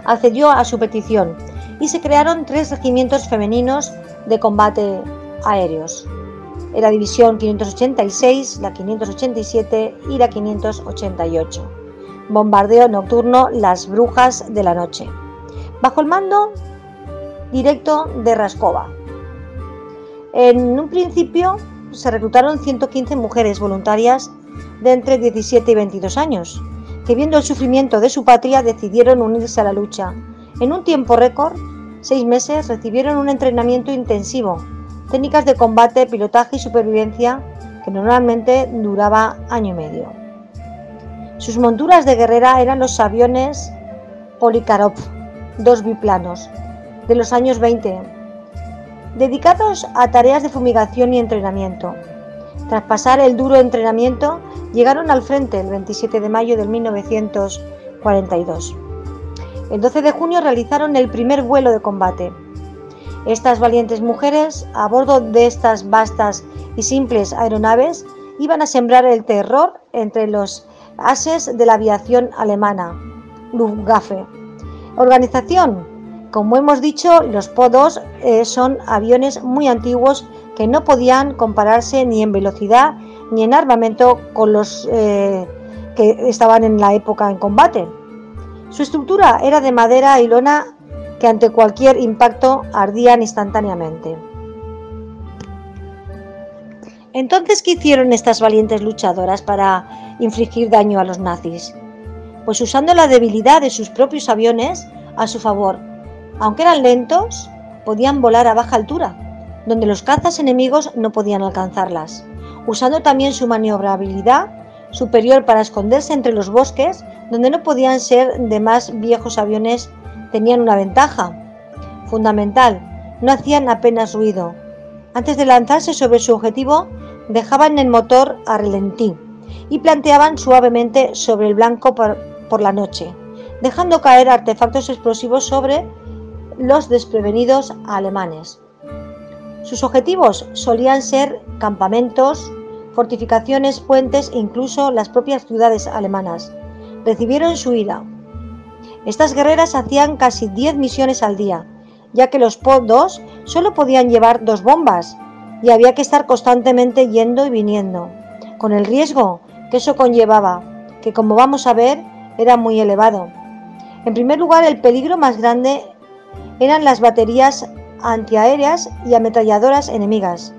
accedió a su petición y se crearon tres regimientos femeninos de combate aéreos. Era División 586, la 587 y la 588. Bombardeo nocturno Las Brujas de la Noche. Bajo el mando directo de Raskova. En un principio se reclutaron 115 mujeres voluntarias de entre 17 y 22 años, que viendo el sufrimiento de su patria decidieron unirse a la lucha. En un tiempo récord seis meses recibieron un entrenamiento intensivo, técnicas de combate, pilotaje y supervivencia que normalmente duraba año y medio. Sus monturas de guerrera eran los aviones Polikarov, dos biplanos, de los años 20, dedicados a tareas de fumigación y entrenamiento. Tras pasar el duro entrenamiento, llegaron al frente el 27 de mayo de 1942. El 12 de junio realizaron el primer vuelo de combate. Estas valientes mujeres, a bordo de estas vastas y simples aeronaves, iban a sembrar el terror entre los ases de la aviación alemana, Luftwaffe. Organización. Como hemos dicho, los PO-2 eh, son aviones muy antiguos que no podían compararse ni en velocidad ni en armamento con los eh, que estaban en la época en combate. Su estructura era de madera y lona que ante cualquier impacto ardían instantáneamente. Entonces, ¿qué hicieron estas valientes luchadoras para infligir daño a los nazis? Pues usando la debilidad de sus propios aviones a su favor. Aunque eran lentos, podían volar a baja altura, donde los cazas enemigos no podían alcanzarlas, usando también su maniobrabilidad superior para esconderse entre los bosques, donde no podían ser de más viejos aviones, tenían una ventaja fundamental, no hacían apenas ruido. Antes de lanzarse sobre su objetivo, dejaban el motor a relentí y planteaban suavemente sobre el blanco por, la noche, dejando caer artefactos explosivos sobre los desprevenidos alemanes. Sus objetivos solían ser campamentos, fortificaciones, puentes e incluso las propias ciudades alemanas. Recibieron su ira. Estas guerreras hacían casi 10 misiones al día, ya que los PO-2 solo podían llevar dos bombas y había que estar constantemente yendo y viniendo, con el riesgo que eso conllevaba, que como vamos a ver era muy elevado. En primer lugar, el peligro más grande eran las baterías antiaéreas y ametralladoras enemigas.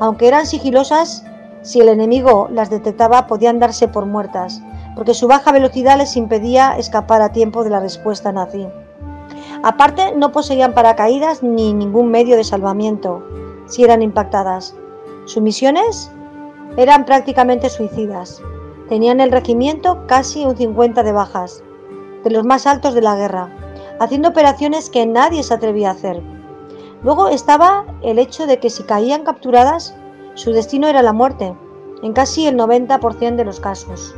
Aunque eran sigilosas, si el enemigo las detectaba podían darse por muertas, porque su baja velocidad les impedía escapar a tiempo de la respuesta nazi. Aparte, no poseían paracaídas ni ningún medio de salvamiento si eran impactadas. Sus misiones eran prácticamente suicidas. Tenían el regimiento casi un 50 de bajas, de los más altos de la guerra, haciendo operaciones que nadie se atrevía a hacer. Luego estaba el hecho de que si caían capturadas, su destino era la muerte, en casi el 90% de los casos.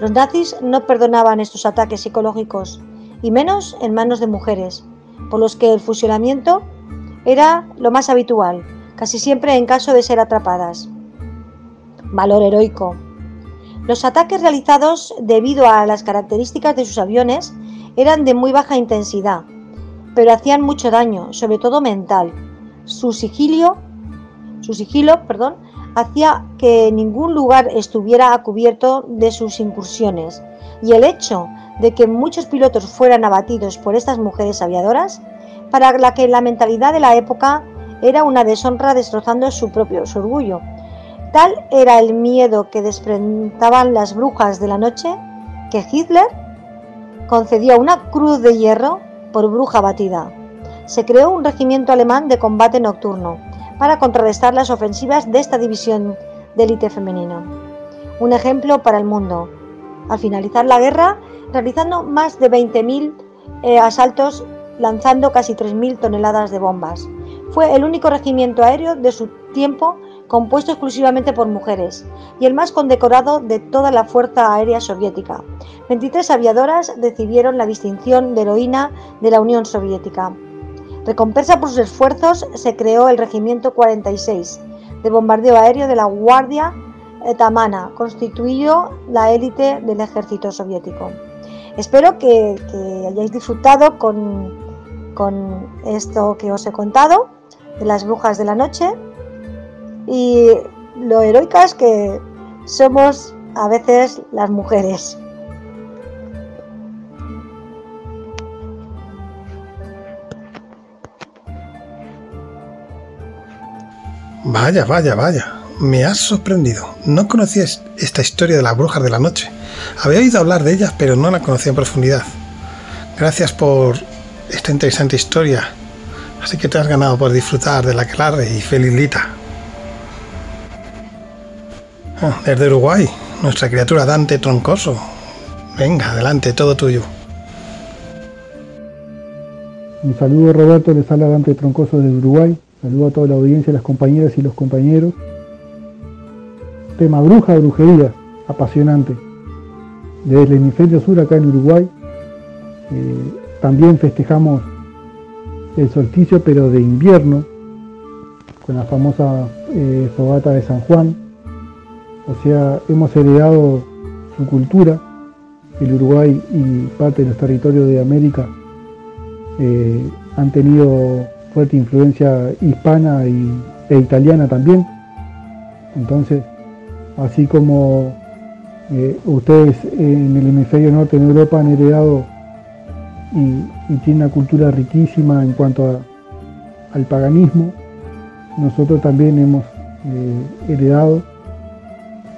Los nazis no perdonaban estos ataques psicológicos, y menos en manos de mujeres, por los que el fusilamiento era lo más habitual, casi siempre en caso de ser atrapadas. Valor heroico. Los ataques realizados debido a las características de sus aviones eran de muy baja intensidad, pero hacían mucho daño, sobre todo mental. Su sigilio, su sigilo, perdón, hacía que ningún lugar estuviera a cubierto de sus incursiones, y el hecho de que muchos pilotos fueran abatidos por estas mujeres aviadoras, para la que la mentalidad de la época era una deshonra destrozando su propio orgullo. Tal era el miedo que desprendaban las brujas de la noche que Hitler concedió una cruz de hierro por bruja batida. Se creó un regimiento alemán de combate nocturno para contrarrestar las ofensivas de esta división de élite femenino. Un ejemplo para el mundo. Al finalizar la guerra, realizando más de 20.000 eh, asaltos, lanzando casi 3.000 toneladas de bombas. Fue el único regimiento aéreo de su tiempo compuesto exclusivamente por mujeres y el más condecorado de toda la Fuerza Aérea Soviética. 23 aviadoras recibieron la distinción de heroína de la Unión Soviética. Recompensa por sus esfuerzos se creó el Regimiento 46 de bombardeo aéreo de la Guardia Tamana, constituyó la élite del ejército soviético. Espero que, hayáis disfrutado con, con esto que os he contado de las brujas de la noche y lo heroicas que somos a veces las mujeres. Vaya, vaya, vaya. Me has sorprendido. No conocía esta historia de las brujas de la noche. Había oído hablar de ellas, pero no la conocía en profundidad. Gracias por esta interesante historia, Así que te has ganado por disfrutar de la clave y Felilita. Ah, desde Uruguay, nuestra criatura Dante Troncoso. Venga, adelante, todo tuyo. Un saludo Roberto, les habla Dante Troncoso de Uruguay. Saludo a toda la audiencia, las compañeras y los compañeros. Tema bruja, brujería, apasionante. Desde el hemisferio sur acá en Uruguay eh, también festejamos el solsticio pero de invierno con la famosa eh, fogata de San Juan. O sea, hemos heredado su cultura, el Uruguay y parte de los territorios de América eh, han tenido fuerte influencia hispana y, e italiana también. Entonces, así como eh, ustedes en el hemisferio norte en Europa han heredado y, tienen una cultura riquísima en cuanto al paganismo, nosotros también hemos eh, heredado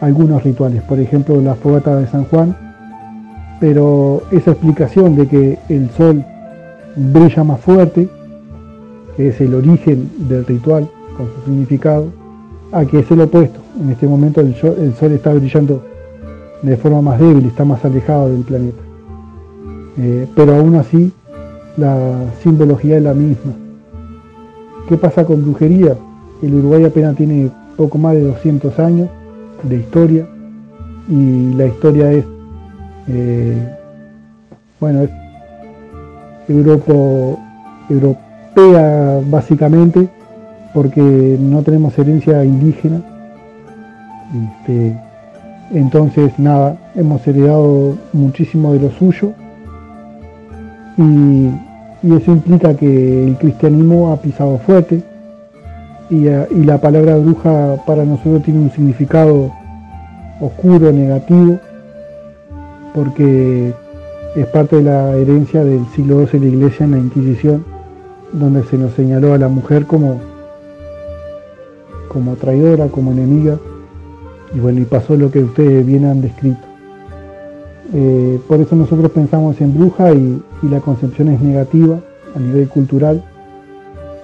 algunos rituales, por ejemplo la fogata de San Juan, pero esa explicación de que el sol brilla más fuerte, que es el origen del ritual con su significado, a que es el opuesto. En este momento el sol, está brillando de forma más débil, está más alejado del planeta. Eh, pero aún así la simbología es la misma. ¿Qué pasa con brujería? El Uruguay apenas tiene poco más de 200 años de historia y la historia es, eh, bueno, es europea básicamente, porque no tenemos herencia indígena. Este, entonces, nada, hemos heredado muchísimo de lo suyo. Y, eso implica que el cristianismo ha pisado fuerte. Y, y, la palabra bruja para nosotros tiene un significado oscuro, negativo, porque es parte de la herencia del siglo XII de la Iglesia en la Inquisición, donde se nos señaló a la mujer como, como traidora, como enemiga, y bueno, y pasó lo que ustedes bien han descrito. Eh, por eso nosotros pensamos en bruja y, la concepción es negativa a nivel cultural,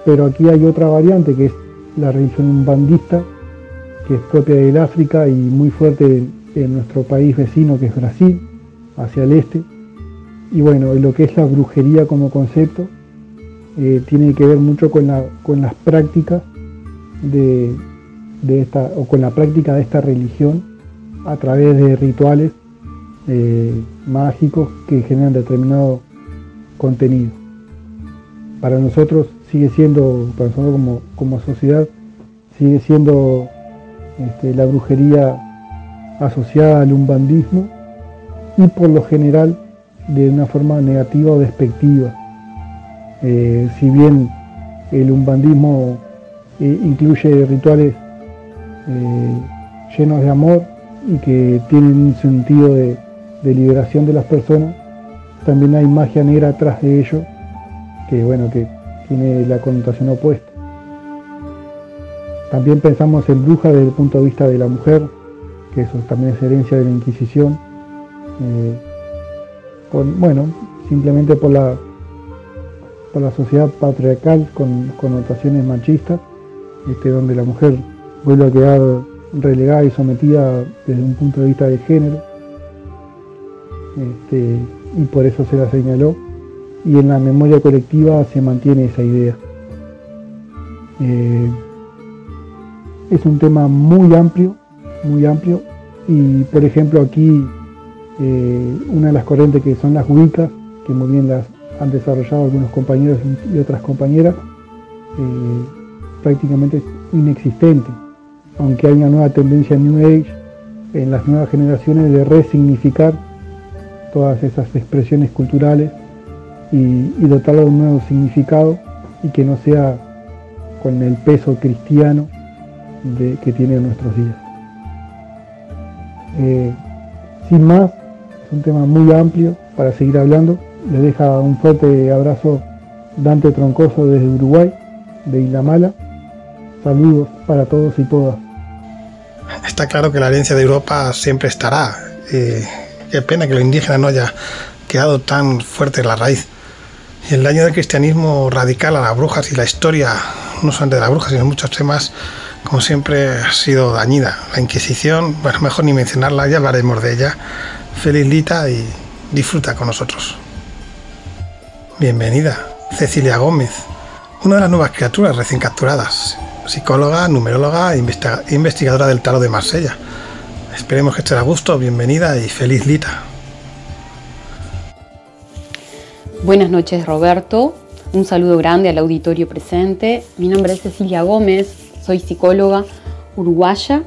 pero aquí hay otra variante que es la religión umbandista, que es propia del África y muy fuerte en nuestro país vecino que es Brasil, hacia el este y bueno, lo que es la brujería como concepto eh, tiene que ver mucho con las prácticas de, esta, o con la práctica de esta religión a través de rituales eh, mágicos que generan determinado contenido. Para nosotros sigue siendo, para nosotros como, como sociedad, sigue siendo este, la brujería asociada al umbandismo y por lo general de una forma negativa o despectiva. Eh, si bien el umbandismo eh, incluye rituales eh, llenos de amor y que tienen un sentido de, liberación de las personas, también hay magia negra atrás de ello, que bueno, que tiene la connotación opuesta. También pensamos en bruja desde el punto de vista de la mujer, que eso también es herencia de la Inquisición bueno, simplemente por la, por la sociedad patriarcal con connotaciones machistas, este, donde la mujer vuelve a quedar relegada y sometida desde un punto de vista de género, este, y por eso se la señaló, y en la memoria colectiva se mantiene esa idea. Eh, es un tema muy amplio, muy amplio, y por ejemplo aquí eh, una de las corrientes que son las wicca, que muy bien las han desarrollado algunos compañeros y otras compañeras, eh, prácticamente es inexistente, aunque hay una nueva tendencia New Age en las nuevas generaciones de resignificar todas esas expresiones culturales y, y dotarlas de un nuevo significado y que no sea con el peso cristiano que tiene en nuestros días. Eh, sin más, es un tema muy amplio para seguir hablando. Les deja un fuerte abrazo Dante Troncoso desde Uruguay, de Isla Mala. Saludos para todos y todas. Está claro que la herencia de Europa siempre estará. Eh, qué pena que lo indígena no haya quedado tan fuerte en la raíz. y el daño del cristianismo radical a las brujas y la historia, no solamente de las brujas, sino muchos temas, como siempre, ha sido dañida. La Inquisición, bueno, mejor ni mencionarla, ya hablaremos de ella. Feliz Lita y disfruta con nosotros. Bienvenida, Cecilia Gómez, una de las nuevas criaturas recién capturadas, psicóloga, numeróloga e investigadora del Taro de Marsella. Esperemos que esté a gusto, bienvenida y feliz Lita. Buenas noches Roberto, un saludo grande al auditorio presente. Mi nombre es Cecilia Gómez, soy psicóloga uruguaya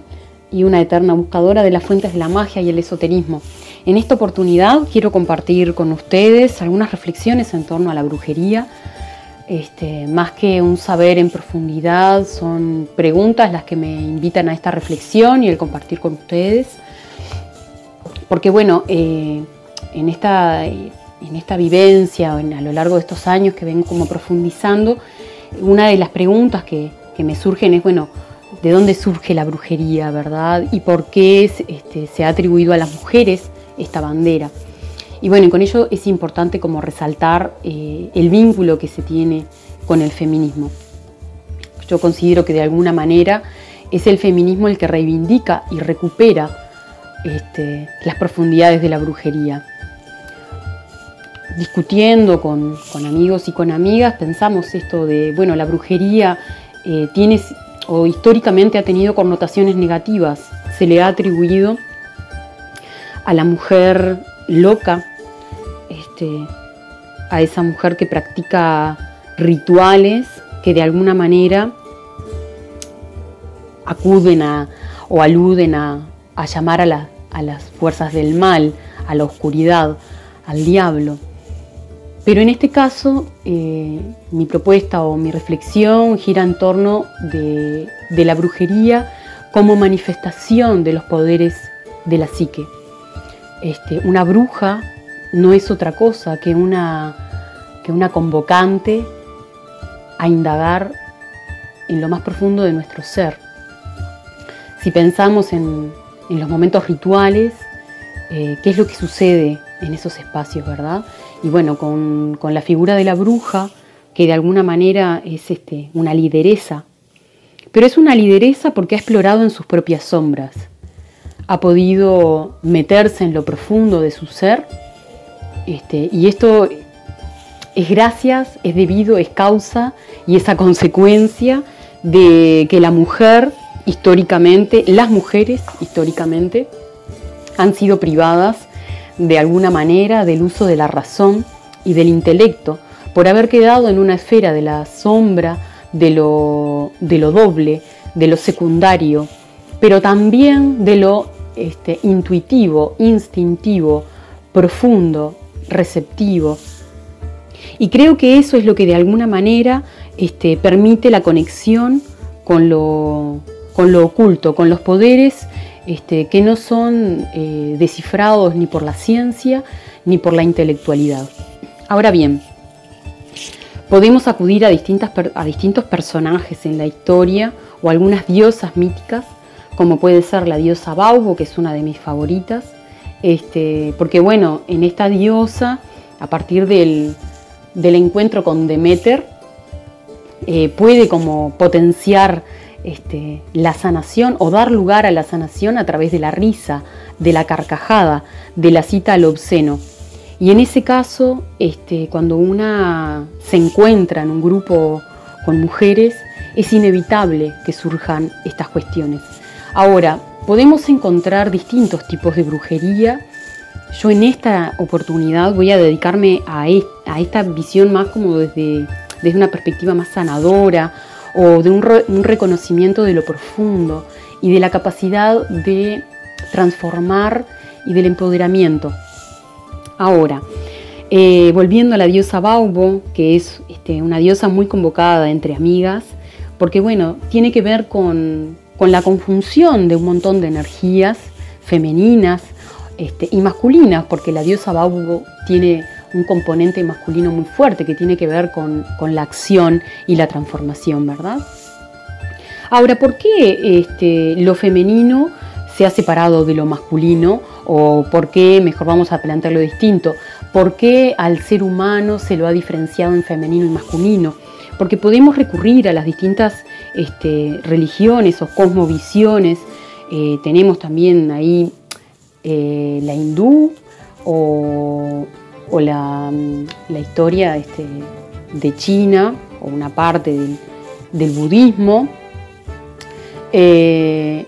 y una eterna buscadora de las fuentes de la magia y el esoterismo. En esta oportunidad quiero compartir con ustedes algunas reflexiones en torno a la brujería. Este, más que un saber en profundidad, son preguntas las que me invitan a esta reflexión y el compartir con ustedes. Porque bueno, eh, en esta en esta vivencia, a lo largo de estos años que vengo como profundizando, una de las preguntas que, me surgen es, bueno, ¿de dónde surge la brujería, verdad? ¿Y por qué este, se ha atribuido a las mujeres esta bandera? Y bueno, con ello es importante como resaltar eh, el vínculo que se tiene con el feminismo. Yo considero que de alguna manera es el feminismo el que reivindica y recupera este, las profundidades de la brujería discutiendo con, amigos y con amigas, pensamos esto de, bueno, la brujería eh, tiene o históricamente ha tenido connotaciones negativas. Se le ha atribuido a la mujer loca, este, a esa mujer que practica rituales que de alguna manera acuden a o aluden a, llamar a, a las fuerzas del mal, a la oscuridad, al diablo. Pero en este caso, eh, mi propuesta o mi reflexión gira en torno de, la brujería como manifestación de los poderes de la psique. Este, una bruja no es otra cosa que una, que una convocante a indagar en lo más profundo de nuestro ser. Si pensamos en, los momentos rituales, eh, ¿qué es lo que sucede en esos espacios, verdad? Y bueno, con, la figura de la bruja, que de alguna manera es este, una lideresa, pero es una lideresa porque ha explorado en sus propias sombras, ha podido meterse en lo profundo de su ser, este, y esto es gracias, es debido, es causa y esa consecuencia de que la mujer históricamente, las mujeres históricamente, han sido privadas de alguna manera del uso de la razón y del intelecto por haber quedado en una esfera de la sombra, de lo, de lo doble, de lo secundario, pero también de lo este, intuitivo, instintivo, profundo, receptivo. Y creo que eso es lo que de alguna manera este, permite la conexión con lo, con lo oculto, con los poderes este, que no son eh, descifrados ni por la ciencia ni por la intelectualidad. Ahora bien, podemos acudir a, distintas, a distintos personajes en la historia o algunas diosas míticas, como puede ser la diosa Baubo, que es una de mis favoritas, este, porque bueno, en esta diosa, a partir del, encuentro con Demeter, eh, puede como potenciar este, la sanación o dar lugar a la sanación a través de la risa, de la carcajada, de la cita al obsceno. Y en ese caso, este, cuando una se encuentra en un grupo con mujeres, es inevitable que surjan estas cuestiones. Ahora, podemos encontrar distintos tipos de brujería. Yo en esta oportunidad voy a dedicarme a, esta visión más como desde, desde una perspectiva más sanadora, o de un, reconocimiento de lo profundo y de la capacidad de transformar y del empoderamiento. Ahora, eh, volviendo a la diosa Baubo, que es este, una diosa muy convocada entre amigas, porque bueno, tiene que ver con, la conjunción de un montón de energías femeninas este, y masculinas, porque la diosa Baubo tiene un componente masculino muy fuerte que tiene que ver con, la acción y la transformación, ¿verdad? Ahora, ¿por qué este, lo femenino se ha separado de lo masculino? ¿O por qué, mejor vamos a plantearlo distinto, ¿Por qué al ser humano se lo ha diferenciado en femenino y masculino? Porque podemos recurrir a las distintas este, religiones o cosmovisiones. Eh, tenemos también ahí eh, la hindú o, la, historia este, de China o una parte del, budismo. Eh,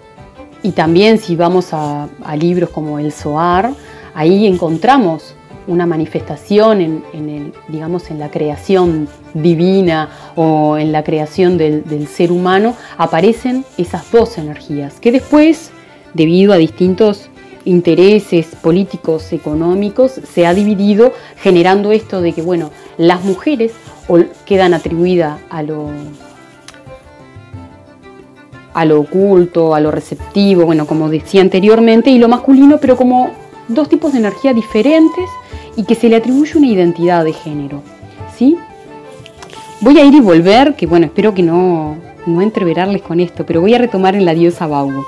y también si vamos a, libros como el Zohar, ahí encontramos una manifestación en, el, digamos, en la creación divina o en la creación del, ser humano, aparecen esas dos energías, que después, debido a distintos intereses políticos, económicos, se ha dividido generando esto de que, bueno, las mujeres quedan atribuidas a lo, a lo oculto, a lo receptivo, bueno, como decía anteriormente, y lo masculino, pero como dos tipos de energía diferentes y que se le atribuye una identidad de género. ¿sí? Voy a ir y volver, que bueno, espero que no, no entreverarles con esto, pero voy a retomar en la diosa Baugo.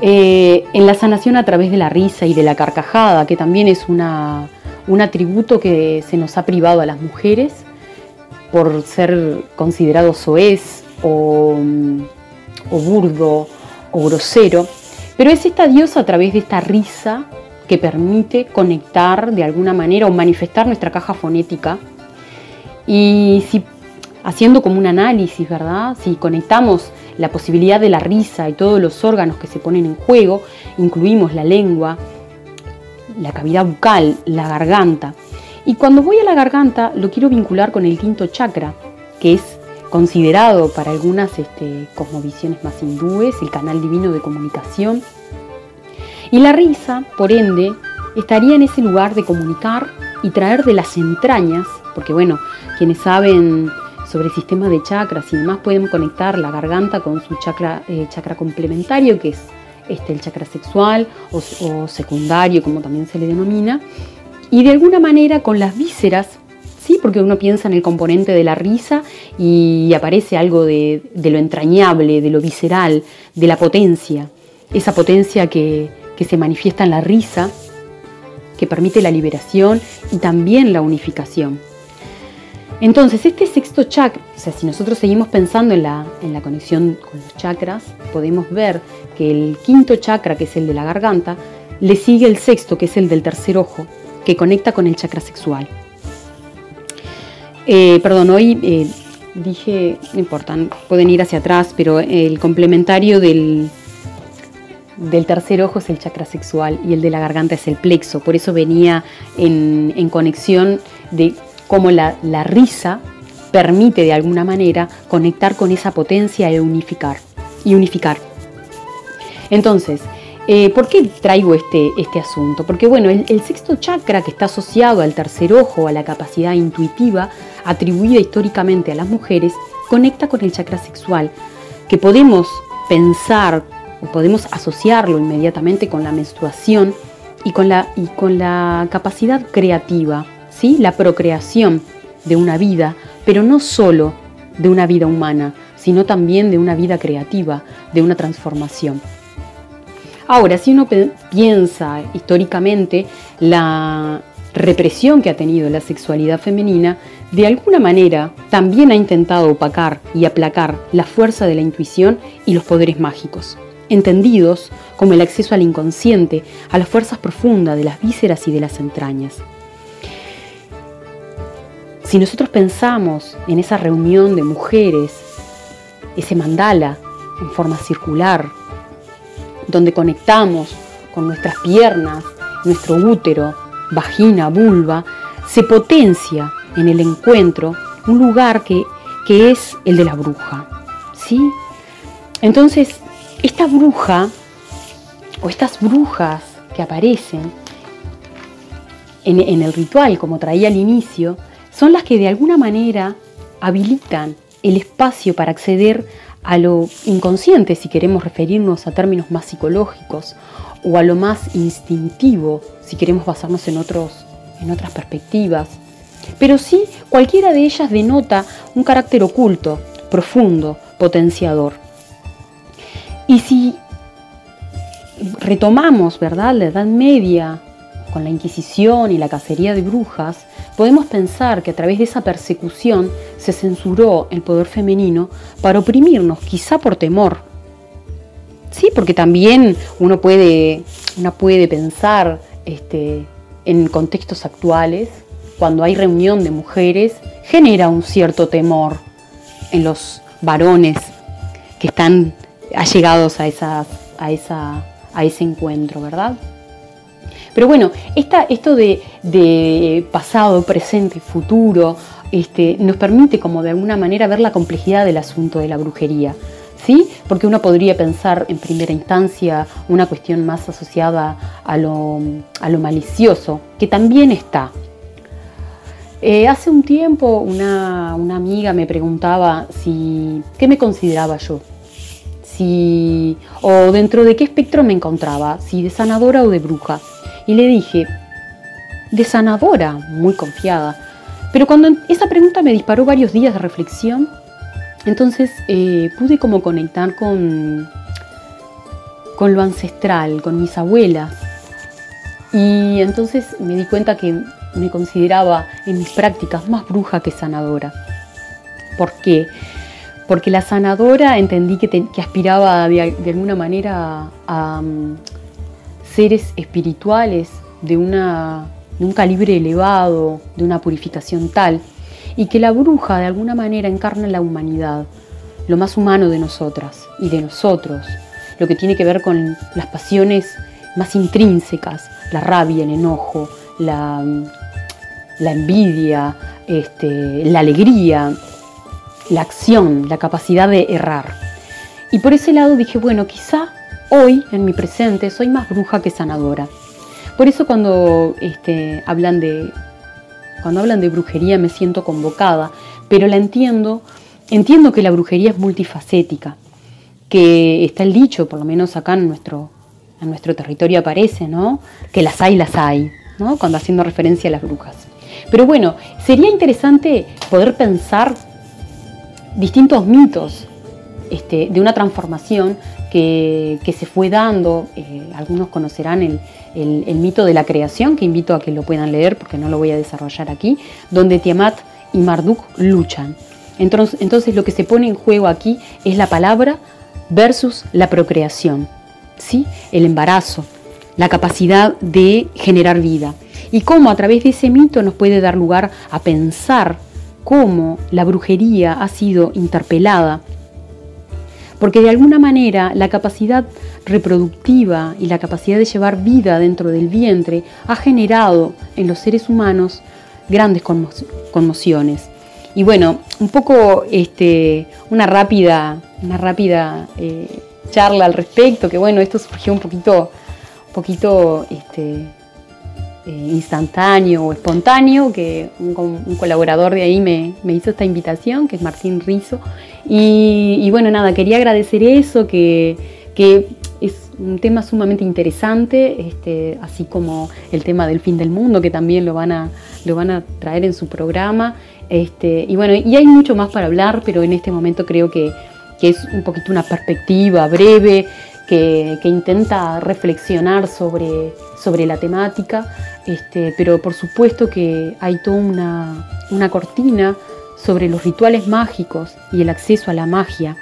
Eh, en la sanación a través de la risa y de la carcajada, que también es una, un atributo que se nos ha privado a las mujeres por ser considerado soez o, o burdo o grosero, pero es esta diosa a través de esta risa que permite conectar de alguna manera o manifestar nuestra caja fonética. Y si haciendo como un análisis, ¿verdad? Si conectamos la posibilidad de la risa y todos los órganos que se ponen en juego, incluimos la lengua, la cavidad bucal, la garganta. Y cuando voy a la garganta lo quiero vincular con el quinto chakra, que es considerado para algunas este, cosmovisiones más hindúes el canal divino de comunicación. Y la risa, por ende, estaría en ese lugar de comunicar y traer de las entrañas, porque bueno, quienes saben sobre el sistema de chakras y demás pueden conectar la garganta con su chakra, eh, chakra complementario, que es este, el chakra sexual o, secundario, como también se le denomina, y de alguna manera con las vísceras, ¿sí? porque uno piensa en el componente de la risa y aparece algo de, lo entrañable, de lo visceral, de la potencia, esa potencia que, que se manifiesta en la risa, que permite la liberación y también la unificación. Entonces, este sexto chakra, o sea, si nosotros seguimos pensando en la, en la conexión con los chakras, podemos ver que el quinto chakra, que es el de la garganta, le sigue el sexto, que es el del tercer ojo, que conecta con el chakra sexual. Eh, perdón, hoy eh, dije, no importa, pueden ir hacia atrás, pero el complementario del, del tercer ojo es el chakra sexual y el de la garganta es el plexo. Por eso venía en, conexión de cómo la, risa permite de alguna manera conectar con esa potencia e unificar. Y unificar. Entonces, eh, ¿por qué traigo este, este asunto? Porque bueno, el, el, sexto chakra que está asociado al tercer ojo, a la capacidad intuitiva atribuida históricamente a las mujeres, conecta con el chakra sexual, que podemos pensar podemos asociarlo inmediatamente con la menstruación y con la, capacidad creativa ¿sí? la procreación de una vida, pero no solo de una vida humana, sino también de una vida creativa, de una transformación. Ahora, si uno piensa históricamente la represión que ha tenido la sexualidad femenina, de alguna manera también ha intentado opacar y aplacar la fuerza de la intuición y los poderes mágicos, entendidos como el acceso al inconsciente, a las fuerzas profundas de las vísceras y de las entrañas. Si nosotros pensamos en esa reunión de mujeres, ese mandala en forma circular, donde conectamos con nuestras piernas, nuestro útero, vagina, vulva, se potencia en el encuentro un lugar que, que es el de la bruja. ¿sí? Entonces, esta bruja o estas brujas que aparecen en, en el ritual, como traía al inicio, son las que de alguna manera habilitan el espacio para acceder a lo inconsciente, si queremos referirnos a términos más psicológicos, o a lo más instintivo, si queremos basarnos en, otros, en otras perspectivas. Pero sí, cualquiera de ellas denota un carácter oculto, profundo, potenciador. Y si retomamos, ¿verdad?, la Edad Media con la Inquisición y la cacería de brujas, podemos pensar que a través de esa persecución se censuró el poder femenino para oprimirnos, quizá por temor. Sí, porque también uno puede, puede pensar este, en contextos actuales, cuando hay reunión de mujeres, genera un cierto temor en los varones que están allegados a, esa, a, esa, a ese encuentro, ¿verdad? Pero bueno, esto de, pasado, presente, futuro, este, nos permite como de alguna manera ver la complejidad del asunto de la brujería. ¿Sí? Porque uno podría pensar en primera instancia una cuestión más asociada a lo, malicioso, que también está. Eh, hace un tiempo una, una, amiga me preguntaba si qué me consideraba yo, si o dentro de qué espectro me encontraba, si de sanadora o de bruja. Y le dije, de sanadora, muy confiada. Pero cuando esa pregunta me disparó varios días de reflexión, entonces eh, pude como conectar con, con lo ancestral, con mis abuelas. Y entonces me di cuenta que me consideraba en mis prácticas más bruja que sanadora. ¿Por qué? Porque la sanadora entendí que, aspiraba de, alguna manera a, mm, seres espirituales de, una, un calibre elevado, de una purificación tal, y que la bruja de alguna manera encarna la humanidad, lo más humano de nosotras y de nosotros, lo que tiene que ver con las pasiones más intrínsecas, la rabia, el enojo, la, la envidia, este, la alegría, la acción, la capacidad de errar. Y por ese lado dije, bueno, quizá Hoy, en mi presente, soy más bruja que sanadora. Por eso cuando este, hablan de cuando hablan de brujería me siento convocada, pero la entiendo, entiendo que la brujería es multifacética, que está el dicho, por lo menos acá en nuestro, en nuestro territorio aparece, ¿no? Que las hay, las hay, ¿no? Cuando haciendo referencia a las brujas. Pero bueno, sería interesante poder pensar distintos mitos este, de una transformación que, se fue dando. Eh, algunos conocerán el, mito de la creación, que invito a que lo puedan leer porque no lo voy a desarrollar aquí, donde Tiamat y Marduk luchan. Entonces, entonces lo que se pone en juego aquí es la palabra versus la procreación, ¿sí? el embarazo, la capacidad de generar vida. Y cómo a través de ese mito nos puede dar lugar a pensar cómo la brujería ha sido interpelada porque de alguna manera la capacidad reproductiva y la capacidad de llevar vida dentro del vientre ha generado en los seres humanos grandes conmociones. Y bueno, un poco este, una rápida, una rápida eh, charla al respecto, que bueno, esto surgió un poquito, un poquito este, eh, instantáneo o espontáneo, que un, colaborador de ahí me, hizo esta invitación, que es Martín Rizo. Y, bueno, nada, quería agradecer eso, que, es un tema sumamente interesante, este, así como el tema del fin del mundo, que también lo van a, lo van a traer en su programa. Este, y bueno, y hay mucho más para hablar, pero en este momento creo que, que es un poquito una perspectiva breve que, intenta reflexionar sobre, sobre la temática, este, pero por supuesto que hay toda una, una cortina sobre los rituales mágicos y el acceso a la magia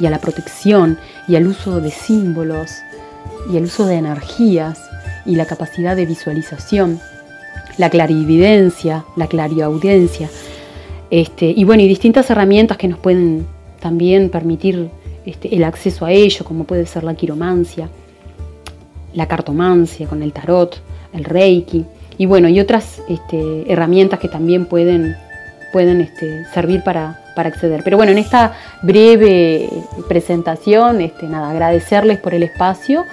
y a la protección y al uso de símbolos y el uso de energías y la capacidad de visualización, la clarividencia, la clariaudiencia, este, y bueno, y distintas herramientas que nos pueden también permitir este, el acceso a ello, como puede ser la quiromancia, la cartomancia con el tarot, el reiki, y bueno, y otras este, herramientas que también pueden, pueden este, servir para, acceder. Pero bueno, en esta breve presentación, nada, agradecerles por el espacio.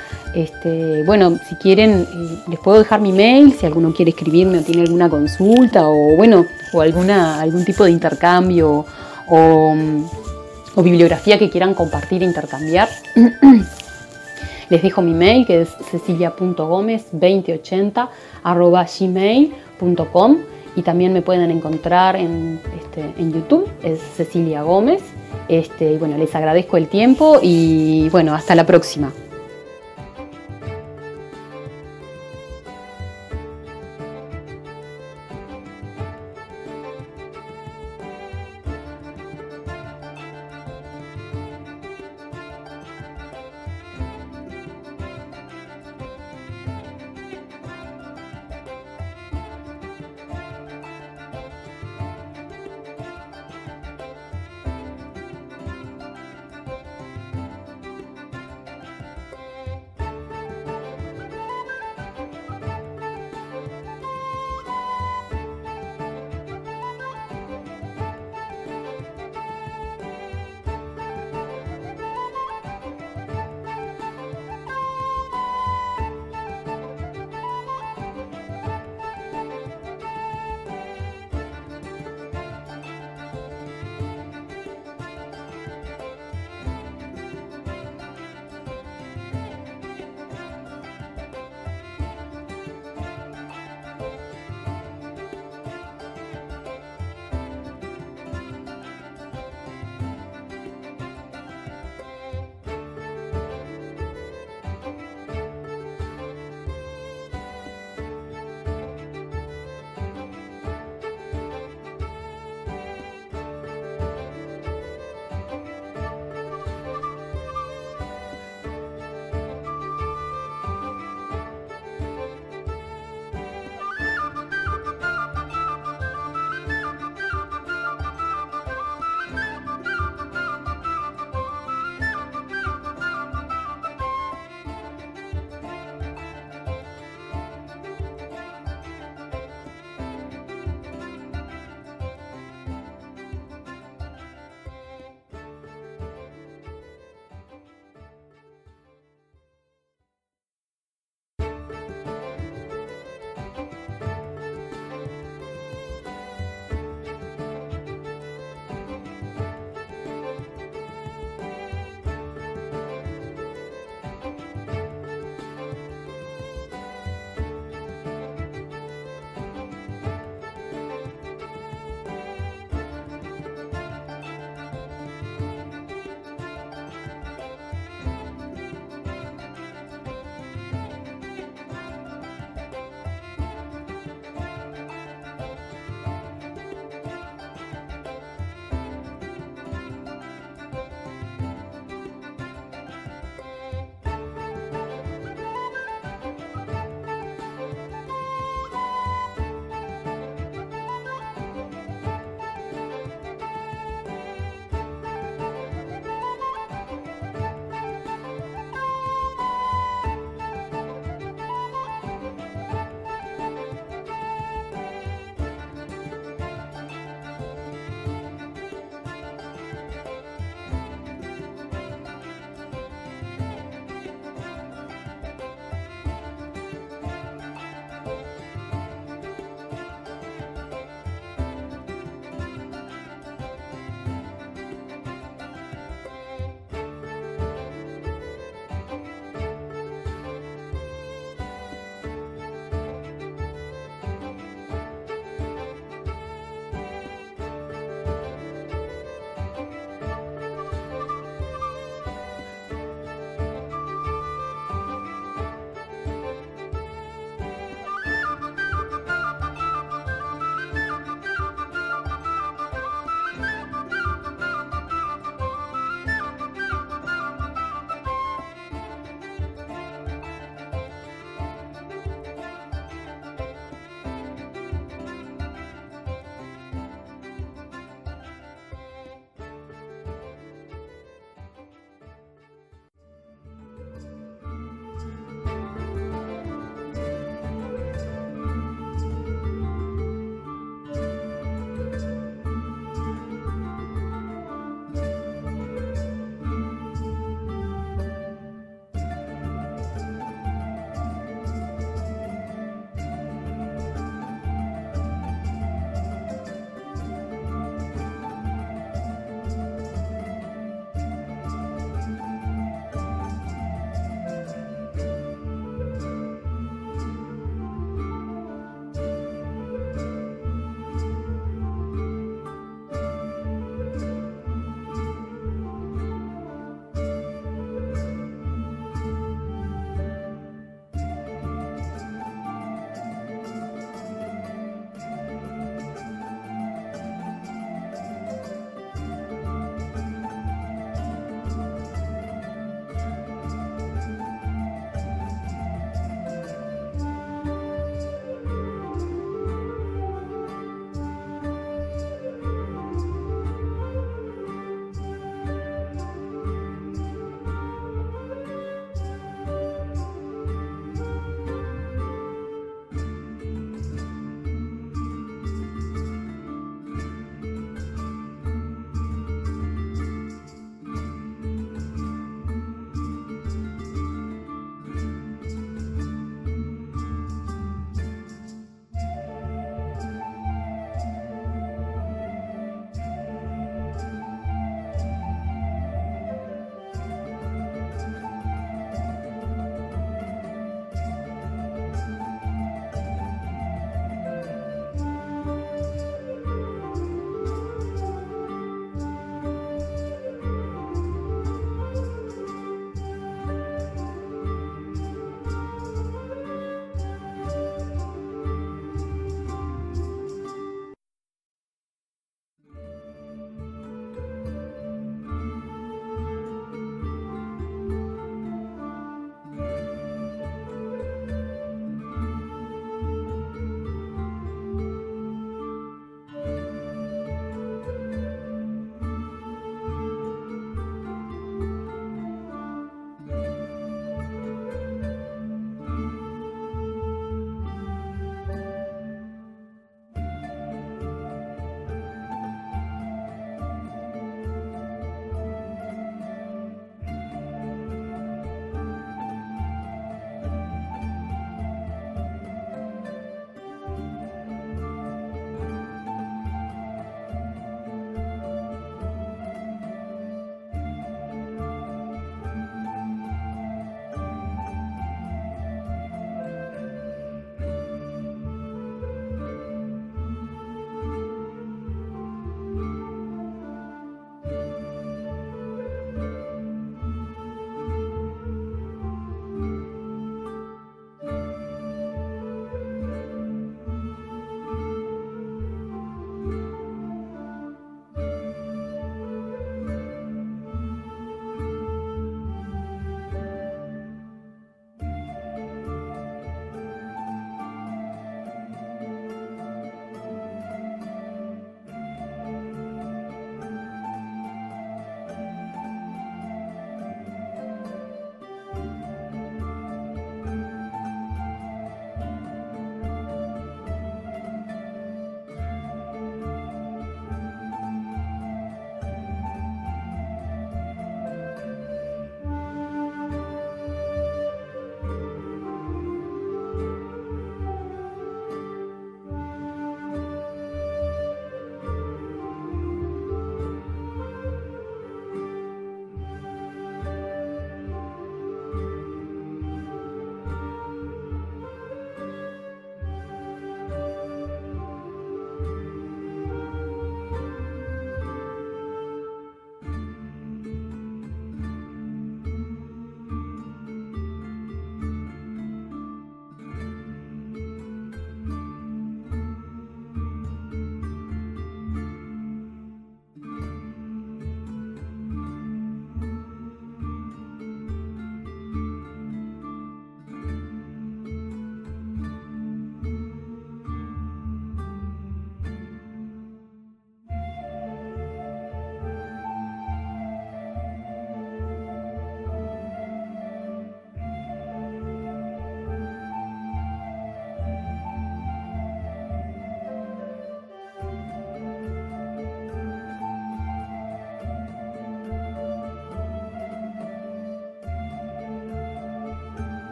bueno, si quieren, eh, les puedo dejar mi mail, si alguno quiere escribirme o tiene alguna consulta, o bueno, o alguna, algún tipo de intercambio o bibliografía que quieran compartir e intercambiar. Les dejo mi mail que es cecilia.gomez2080 gmail.com y también me pueden encontrar en, este, en YouTube, es Cecilia Gómez. Este, y bueno, les agradezco el tiempo y bueno, hasta la próxima.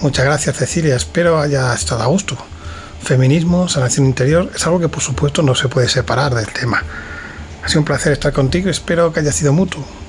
Muchas gracias Cecilia, espero haya estado a gusto. Feminismo, sanación interior, es algo que por supuesto no se puede separar del tema. Ha sido un placer estar contigo, espero que haya sido mutuo.